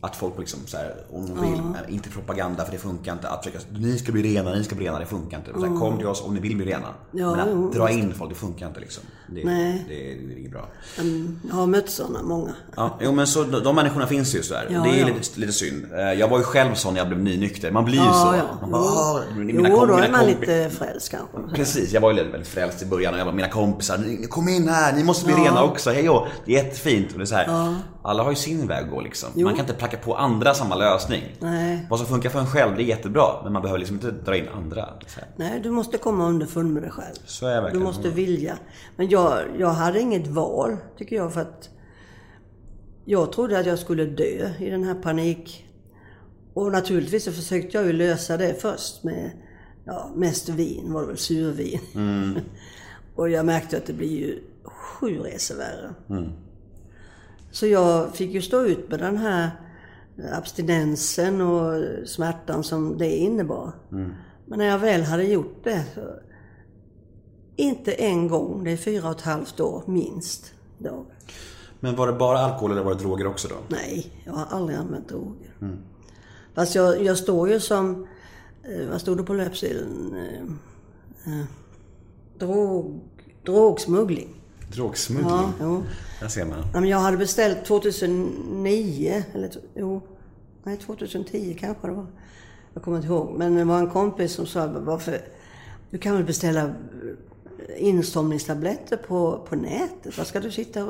Att folk liksom så här, om de vill, men inte propaganda för det funkar inte. Att försöka, ni ska bli rena, ni ska bli rena, det funkar inte. Så här, kom till oss om ni vill bli rena. Ja, men att jo, dra in folk, det funkar inte liksom. Det, Nej. Det, det, är inget bra. Mm, Jag har mött sådana, många. Ja, jo men så de, människorna finns ju så här. Ja, det är ja. lite, lite synd. Eh, Jag var ju själv sån när jag blev nynykter. Man blir ju Ja, så. ja. Man bara, "Ah", mina Jo, kom- då är man lite frälst kanske. Precis, jag var ju väldigt frälst i början och jag bara, mina kompisar, "Ni- kom in här, ni måste bli rena också, hej och Det är jättefint. Och det är så här, Alla har ju sin väg att gå liksom. Man kan inte pracka på andra samma lösning. Nej. Vad som funkar för en själv, det är jättebra. Men man behöver liksom inte dra in andra. Här. Nej, du måste komma underfund med dig själv. Så är jag Du verkligen. måste vilja. Men jag, jag hade inget val, tycker jag, för att jag trodde att jag skulle dö i den här panik. Och naturligtvis så försökte jag ju lösa det först med, ja, mest vin, var det väl survin. och jag märkte att det blir ju sju resor värre. Så jag fick ju stå ut med den här abstinensen och smärtan som det innebar. Men när jag väl hade gjort det, inte en gång, det är fyra och ett halvt år minst. Då. Men var det bara alkohol eller var det droger också då? Nej, jag har aldrig använt droger. Fast jag, jag står ju som, eh, vad stod det på löpsedeln? Eh, eh, drog, drogsmuggling. Drogsmuggling? Ja. Där ser man. Ja, men jag hade beställt 2009, eller jo, nej 2010 kanske det var. Jag kommer inte ihåg. Men det var en kompis som sa, varför, du kan väl beställa eh, insomningstabletter på, på nätet? Vad ska du sitta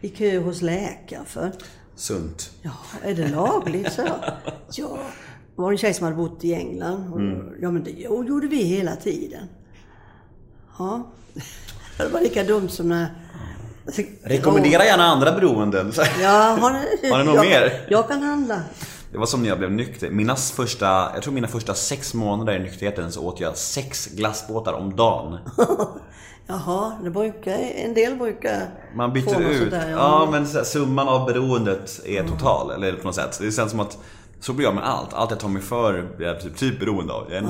i kö hos läkare för? Sunt. Ja, är det lagligt? Så. Ja. Det var en tjej som hade bott i England. Och, Ja, men det jo, gjorde vi hela tiden. Ja. Det var lika dumt som när... Rekommendera gärna andra beroenden. Ja, har ni, Har ni något jag, mer? Jag kan handla. Det var som när jag blev nykter. Mina första, jag tror mina första sex månader i nykterheten så åt jag sex glassbåtar om dagen. Jaha, det brukar, en del brukar Man byter ut. där, ja men så här, summan av beroendet är total. Eller på något sätt. Det känns som att så blir jag med allt. Allt jag tar mig för blir jag typ, typ beroende av. Jag,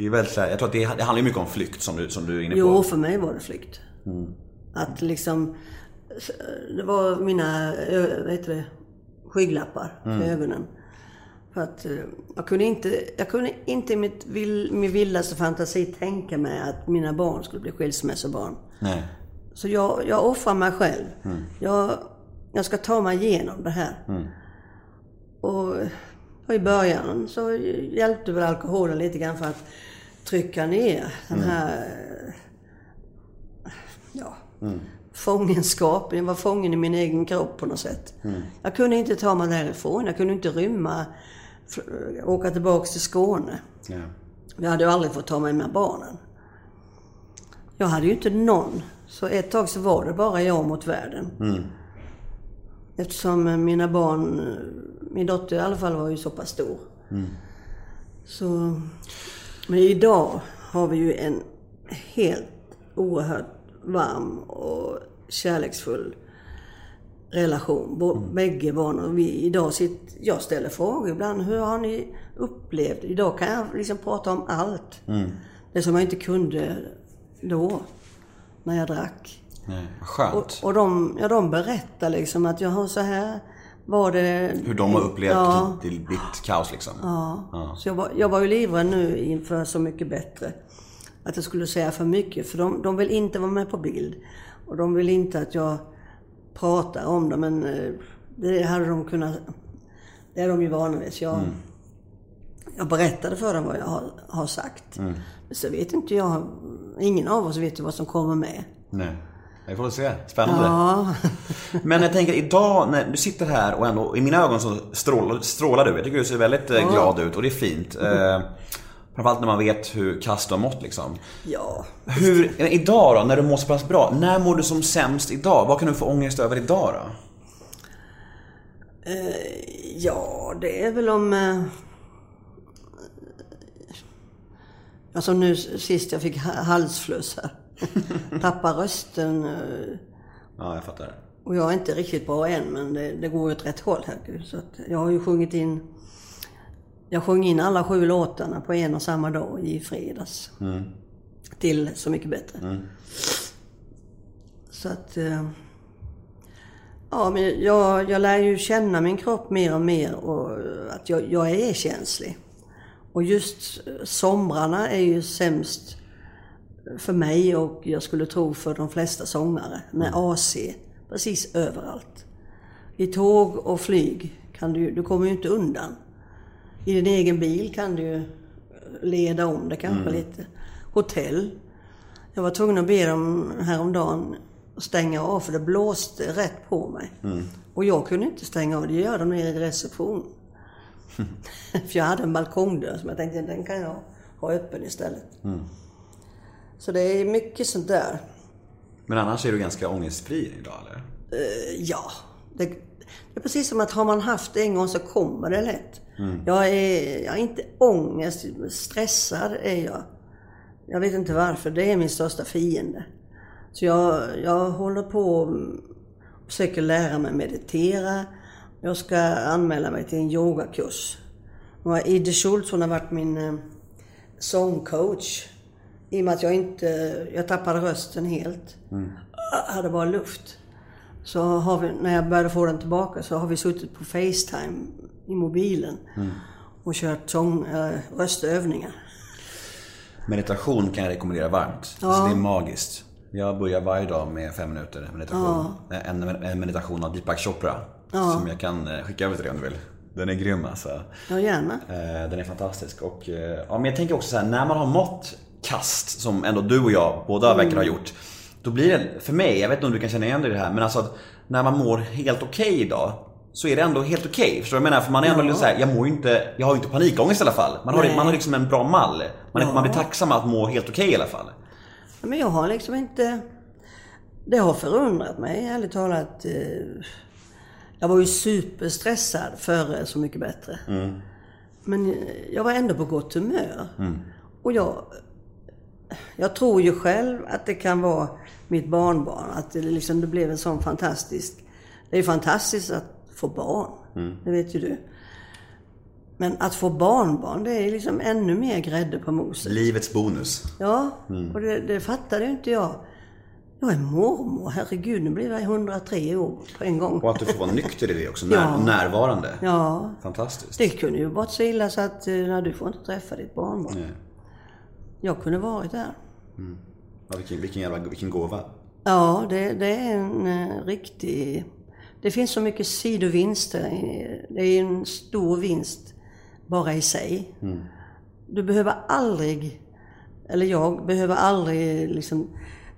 det är väldigt jag tror att det, det handlar ju mycket om flykt som du, som du är inne på. Jo, för mig var det flykt. Att liksom... Det var mina, vad heter det, skygglappar för ögonen. För att eh, jag kunde inte, jag kunde inte i mitt vill, min vildaste fantasi tänka mig att mina barn skulle bli skilsmässobarn. Nej. Så jag, jag offrar mig själv. Jag, jag ska ta mig igenom det här. Och, och i början så hjälpte väl alkoholen lite grann för att trycka ner den här ja, fångenskapen. Jag var fången i min egen kropp på något sätt. Jag kunde inte ta mig därifrån. Jag kunde inte rymma, åka tillbaks till Skåne. Ja. Jag hade ju aldrig fått ta med mig barnen. Jag hade ju inte någon. Så ett tag så var det bara jag mot världen. Eftersom mina barn, min dotter i alla fall var ju så pass stor. Så, men idag har vi ju en helt oerhört varm och kärleksfull relation. Bo, Bägge barnen. Och vi, idag sitter, jag ställer frågor ibland. Hur har ni upplevt? Idag kan jag liksom prata om allt. Det som jag inte kunde då, när jag drack. Nej. Skönt. Och, och de, ja, de berättar liksom att jag har så här var det... Hur de har upplevt Ja. ditt, ditt kaos liksom. Ja. Så jag var, jag var ju livrädd nu inför Så mycket bättre. Att jag skulle säga för mycket. För de, de vill inte vara med på bild. Och de vill inte att jag pratar om det. Men eh, det hade de kunnat... Det är de ju vana vid. Jag, jag berättade för dem vad jag har, har sagt. Men så vet inte jag... Ingen av oss vet ju vad som kommer med. Nej. Vi får se. Spännande. Ja. Men jag tänker idag när du sitter här och ändå, i mina ögon så strålar, strålar du. Jag tycker du ser väldigt eh, glad ut och det är fint. Eh, framförallt när man vet hur kass du har mått liksom. ja. Hur, eh, idag då, när du mår så pass bra, när mår du som sämst idag? Vad kan du få ångest över idag då? Ja, det är väl om... Eh, alltså nu sist jag fick ha- halsfluss här. Tappa rösten. eh, Ja, jag fattar. Och jag är inte riktigt bra än, men det, det går ju åt rätt håll här. Så jag har ju sjungit in Jag sjöng in alla sju låtarna på en och samma dag i fredags. Till Så mycket bättre. Så att... eh, Ja, men jag, jag lär ju känna min kropp mer och mer och att jag, jag är känslig. Och just somrarna är ju sämst för mig och jag skulle tro för de flesta sångare med AC precis överallt. I tåg och flyg kan du du kommer ju inte undan. I din egen bil kan du leda om det kanske lite. Hotell. Jag var tvungen att be dem häromdagen att stänga av för det blåste rätt på mig. Och jag kunde inte stänga av, det gör de nere i reception. för jag hade en balkongdörr som jag tänkte den kan jag ha öppen istället. Så det är mycket sånt där. Men annars är du ganska ångestfri idag eller? Eh, Ja, det, det är precis som att har man haft det en gång så kommer det lätt. Jag, är, jag är inte ångest, stressad är jag. Jag vet inte varför, det är min största fiende. Så jag, jag håller på och försöker lära mig meditera. Jag ska anmäla mig till en yogakurs. Idde Schultz, hon har varit min eh, sångcoach. I och med att jag inte, jag tappade rösten helt. Jag hade bara luft. Så har vi, när jag började få den tillbaka så har vi suttit på Facetime i mobilen. Och kört sång, äh, röstövningar. Meditation kan jag rekommendera varmt. Alltså, det är magiskt. Jag börjar varje dag med fem minuter meditation. En, en meditation av Deepak Chopra. Som jag kan eh, skicka över till dig om du vill. Den är grym alltså. Ja, gärna. Eh, Den är fantastisk. Och, eh, ja, men jag tänker också så här, när man har mått kast, som ändå du och jag båda verkar ha gjort. Då blir det, för mig, jag vet inte om du kan känna igen dig i det här, men alltså att när man mår helt okej idag. Så är det ändå helt okej. Förstår du vad jag menar? För man är ändå lite såhär, jag mår ju inte, jag har ju inte panikångest i alla fall. Man har, Nej. man har liksom en bra mall. Man, är, man blir tacksam att må helt okej i alla fall. Men jag har liksom inte... Det har förundrat mig, ärligt talat. eh, Jag var ju superstressad före Så mycket bättre. Men eh, jag var ändå på gott humör. Och jag... Jag tror ju själv att det kan vara mitt barnbarn. Att det, liksom, det blev en sån fantastisk... Det är ju fantastiskt att få barn. Det vet ju du. Men att få barnbarn, det är liksom ännu mer grädde på moset. Livets bonus. Ja, och det, det fattade ju inte jag. Jag är mormor, herregud, nu blir jag 103 år på en gång. Och att du får vara nykter i det också, när, Ja. närvarande. Ja, Fantastiskt. det kunde ju varit så illa så att eh, nej, du får inte träffa ditt barnbarn. Nej. Jag kunde varit där. Ja, vilken, vilken jävla vilken gåva. Ja, det, det är en eh, riktig... Det finns så mycket sidovinster. Det är en stor vinst bara i sig. Du behöver aldrig, eller jag behöver aldrig liksom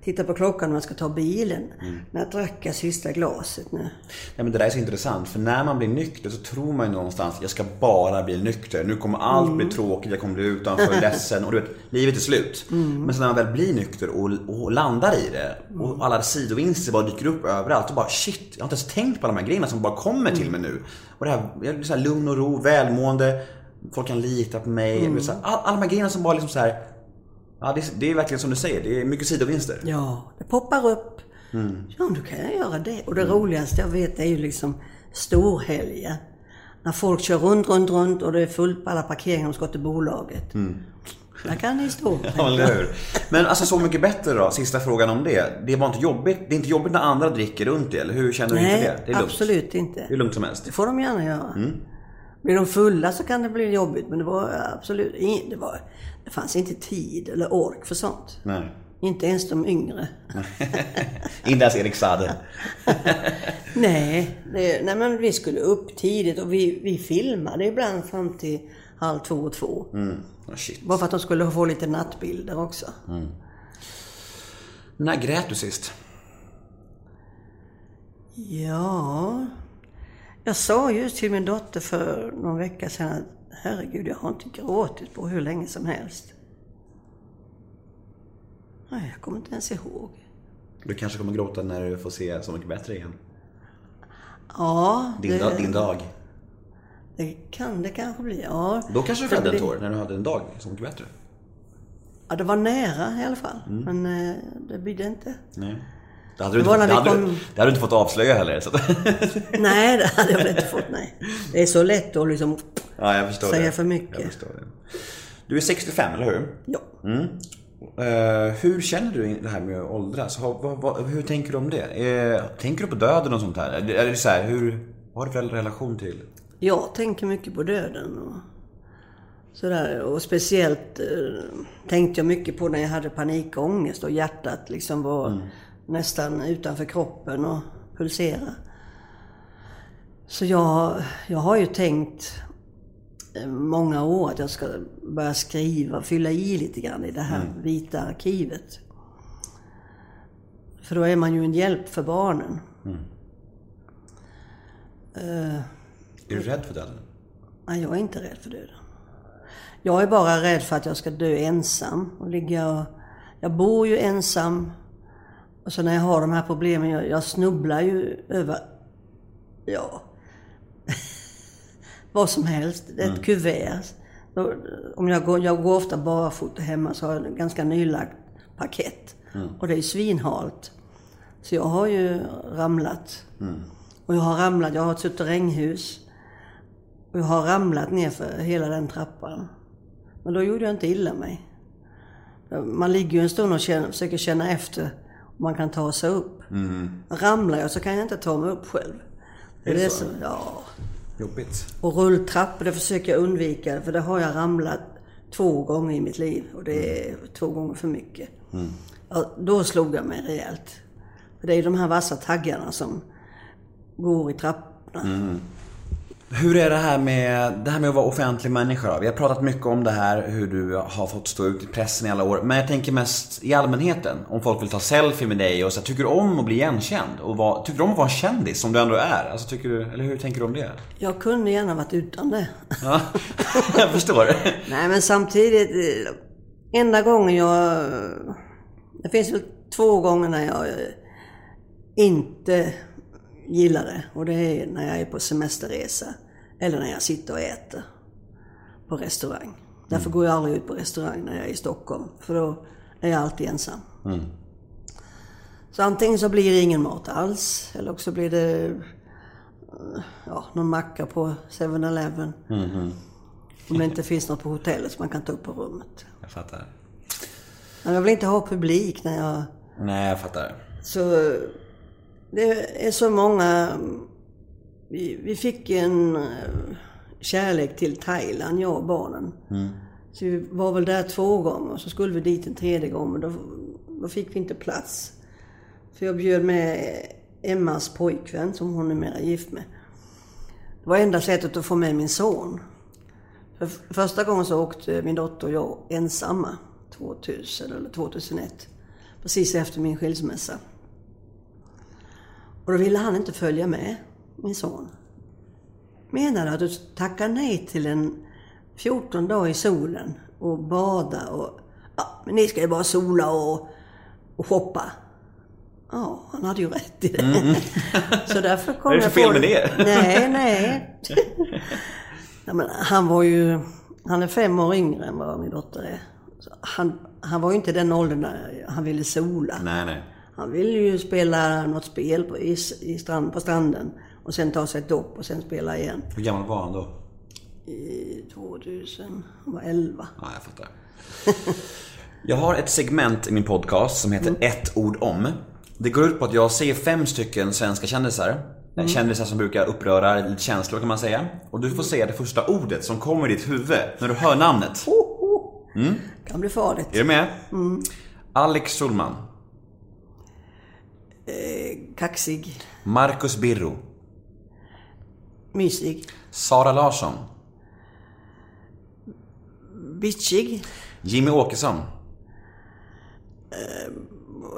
titta på klockan när man ska ta bilen. När jag drack jag sista glaset nu. Ja, men det där är så intressant, för när man blir nykter så tror man ju någonstans jag ska bara bli nykter. Nu kommer allt bli tråkigt, jag kommer bli utanför, ledsen och du vet, livet är slut. Men sen när man väl blir nykter och, och landar i det och alla sidovinster bara dyker upp överallt och bara shit, jag har inte ens tänkt på alla de här grejerna som bara kommer till mig nu. Och det här, jag blir så här lugn och ro, välmående, folk kan lita på mig. Mm. Så här, all, alla de här grejerna som bara liksom så här. Ja, det, det är verkligen som du säger, det är mycket sidovinster. Ja, det poppar upp. Ja, då kan jag göra det. Och det roligaste jag vet är ju liksom storhelger. När folk kör runt, runt, runt och det är fullt på alla parkeringar de ska till bolaget. Där kan ni stå. Ja, eller hur? Men alltså Så mycket bättre då, sista frågan om det. Det var inte jobbigt, det är inte jobbigt när andra dricker runt det, eller hur? Känner du inte Nej, det? Det är lugnt. absolut inte. Det är lugnt som helst. Det får de gärna göra. Blir de fulla så kan det bli jobbigt, men det var absolut det, var, det fanns inte tid eller ork för sånt. Nej. Inte ens de yngre. Inte ens Erik Saade. nej, det, nej, men vi skulle upp tidigt och vi, vi filmade ibland fram till halv två och två. Oh, shit. Bara för att de skulle få lite nattbilder också. När grät du sist? Ja, jag sa just till min dotter för någon vecka sedan att herregud, jag har inte gråtit på hur länge som helst. Nej, jag kommer inte ens ihåg. Du kanske kommer gråta när du får se Så mycket bättre igen. Ja, Din, det, dag, din dag. det kan det kanske bli. Ja, Då kanske du fällde en tår, när du hade en dag Så mycket bättre. Ja, det var nära i alla fall. Men eh, det bidde inte. Nej. Det hade du, inte, det hade, kom- det hade du inte fått avslöja heller. Så. Nej, det hade jag väl inte fått. Nej. Det är så lätt att liksom... ja, Säga det. för mycket. Du är 65, eller hur? Ja. Eh, hur känner du det här med att åldras? Har- vad- vad- hur tänker du om det? Eh, tänker du på döden och sånt här? Är det, så här, hur, vad har du för relation till? Jag tänker mycket på döden och sådär. Och speciellt eh, tänkte jag mycket på när jag hade panikångest och hjärtat liksom var nästan utanför kroppen och pulserade. Så jag, jag har ju tänkt eh, många år att jag ska börja skriva, fylla i lite grann i det här vita arkivet. För då är man ju en hjälp för barnen. Eh, Är du rädd för döden? Nej, jag är inte rädd för döden. Jag är bara rädd för att jag ska dö ensam. Och ligga och... Jag bor ju ensam. Och så när jag har de här problemen, jag, jag snubblar ju över... Ja... vad som helst. Det är ett kuvert. Då- Om jag, går, jag går ofta barfota hemma så har jag en ganska nylagt parkett. Och det är svinhalt. Så jag har ju ramlat. Och jag har ramlat, jag har ett suterränghus. Och jag har ramlat ner för hela den trappan. Men då gjorde jag inte illa mig. Man ligger ju en stund och känner, försöker känna efter man kan ta sig upp. Ramlar jag så kan jag inte ta mig upp själv. Det är det det så? som, ja. Jobbigt. Och rulltrappor, det försöker jag undvika. För det har jag ramlat två gånger i mitt liv. Och det är två gånger för mycket. Ja, då slog jag mig rejält. För det är ju de här vassa taggarna som går i trapporna. Hur är det här med, det här med att vara offentlig människa då? Vi har pratat mycket om det här, hur du har fått stå ut i pressen i alla år. Men jag tänker mest i allmänheten. Om folk vill ta selfie med dig och så. Tycker du om att bli igenkänd? Och vara, tycker du om att vara en kändis som du ändå är? Alltså, tycker du, eller hur tänker du om det? Jag kunde gärna varit utan det. Ja, jag förstår. Nej men samtidigt, enda gången jag... Det finns väl två gånger när jag inte gillar det. Och det är när jag är på semesterresa. Eller när jag sitter och äter på restaurang. Därför går jag aldrig ut på restaurang när jag är i Stockholm. För då är jag alltid ensam. Så antingen så blir det ingen mat alls. Eller också blir det eh, ja, någon macka på 7-Eleven. Om det inte finns något på hotellet som man kan ta upp på rummet. Jag fattar. Men jag vill inte ha publik när jag... Nej, jag fattar. Så det är så många... Vi, vi fick en eh, kärlek till Thailand, jag och barnen. Så vi var väl där två gånger, så skulle vi dit en tredje gång, men då, då fick vi inte plats. För jag bjöd med Emmas pojkvän, som hon är mera gift med. Det var enda sättet att få med min son. För första gången så åkte min dotter och jag ensamma, 2000 eller 2001. Precis efter min skilsmässa. Och då ville han inte följa med, min son. Menade att du tackar nej till en 14 dagar i solen och bada och... Ja, men ni ska ju bara sola och, och shoppa. Ja, han hade ju rätt i det. Så därför kom Vad är det för fel med det? Nej, nej. nej men han var ju... Han är fem år yngre än vad min dotter är. Så han, han var ju inte den åldern när han ville sola. Nej, nej. Han ville ju spela något spel på, i, i strand, på stranden och sen ta sig ett dopp och sen spela igen. Hur gammal var han då? I 2000, han var 11. Ja, jag fattar. Jag har ett segment i min podcast som heter ett ord om. Det går ut på att jag ser fem stycken svenska kändisar. Kändisar som brukar uppröra känslor kan man säga. Och du får säga det första ordet som kommer i ditt huvud när du hör namnet. Kan bli farligt. Är du med? Alex Schulman. Kaxig, Marcus Birro. Mysig, Sara Larsson. bitchig. Jimmy Åkesson.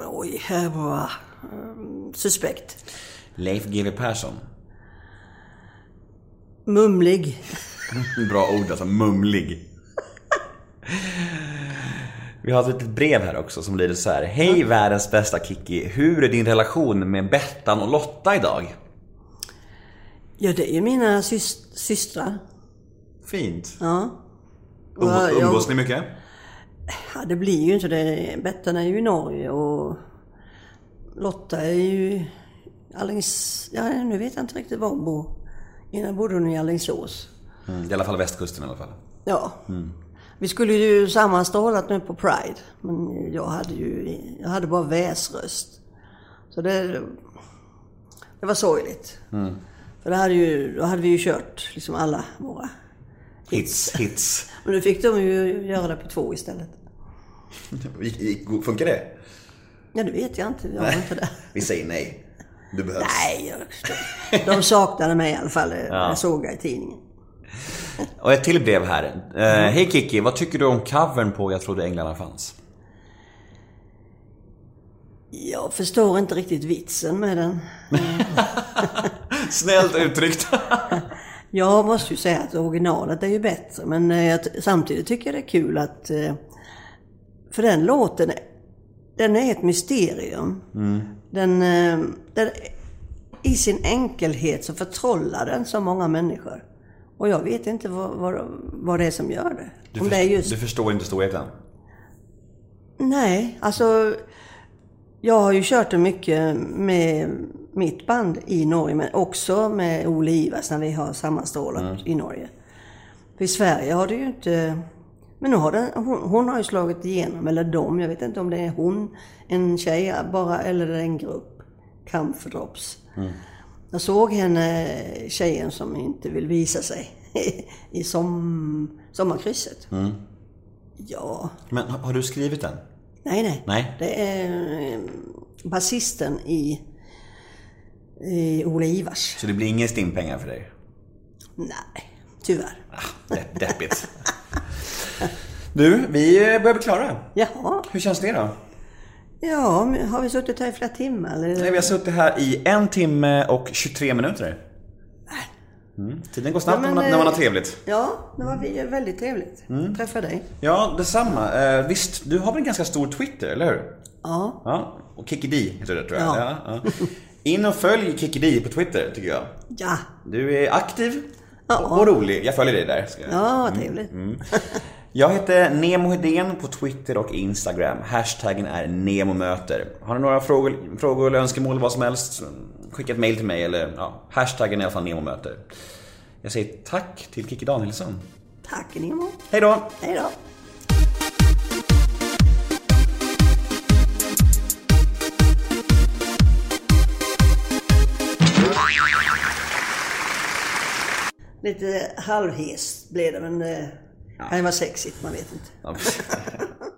Oj, här var um, suspekt. Leif GW Persson. Mumlig. Bra ord alltså, mumlig. Vi har ett litet brev här också som lyder så här. Hej världens bästa Kiki. Hur är din relation med Bettan och Lotta idag? Ja, det är ju mina sys- systrar. Fint. Ja. Umgås, Ja, jag- umgås ni mycket? Ja, det blir ju inte det. Bettan är ju i Norge och Lotta är ju Allings... Ja, nu vet jag inte riktigt var hon bor. Innan bodde hon i Alingsås. Mm, det är i alla fall västkusten i alla fall. Ja. Vi skulle ju sammanstrålat nu på Pride. Men jag hade ju jag hade bara väsröst. Så det, det var sorgligt. För det hade ju, då hade vi ju kört liksom alla våra Hits, hits. Men nu fick de ju göra det på två istället. Funkar det? Ja, det vet jag inte. Jag var inte där. Vi säger nej. Du behövs. Nej, jag, de saknade mig i alla fall. Jag såg jag i tidningen. Och ett till brev här. Eh, Hej Kiki, vad tycker du om covern på Jag trodde änglarna fanns? Jag förstår inte riktigt vitsen med den. Snällt uttryckt. Jag måste ju säga att originalet är ju bättre, men eh, jag, samtidigt tycker jag det är kul att... eh, För den låten, den är ett mysterium. Den, eh, den, I sin enkelhet så förtrollar den så många människor. Och jag vet inte vad, vad, vad det är som gör det. Du, Om för, det är just... du förstår inte storheten? Nej, alltså... Jag har ju kört det mycket med mitt band i Norge, men också med Ole Ivars när vi har sammanstrålat i Norge. För i Sverige har det ju inte... Men nu har den, hon, hon har ju slagit igenom, eller de, jag vet inte om det är hon, en tjej bara, eller en grupp. Camphordrops. Jag såg henne, tjejen som inte vill visa sig, i som, sommarkrysset. Ja, Men har har du skrivit den? Nej, nej. Nej. Det är eh, basisten i, i Ole Ivars. Så det blir ingen stimpengar för dig? Nej, tyvärr. Depp, deppigt. Du, vi börjar bli klara. Jaha. Hur känns det då? Ja, har vi suttit här i flera timmar? Eller? Nej, vi har suttit här i en timme och 23 minuter. Mm. Tiden går snabbt Ja, men, när, man, när man har eh, trevligt. Ja, det var väldigt trevligt. Träffa dig. Ja, detsamma. Eh, visst, du har väl en ganska stor Twitter, eller hur? Ja. Ja, och Kikidi heter det tror jag. Ja. Ja, ja. In och följ Kikidi på Twitter, tycker jag. Ja. Du är aktiv Ja. och, och rolig. Jag följer dig där. Ska jag. Ja, vad trevligt. Jag heter Nemo Hedén på Twitter och Instagram. Hashtaggen är NEMOMÖTER. Har ni några frågor, frågor eller önskemål, vad som helst, skicka ett mail till mig eller ja, hashtaggen är i alla fall NEMOMÖTER. Jag säger tack till Kikki Danielsson. Tack Nemo. Hej då! Hej då. Lite halvhes blev det, men det kan ju vara sexigt, man vet inte. Ja.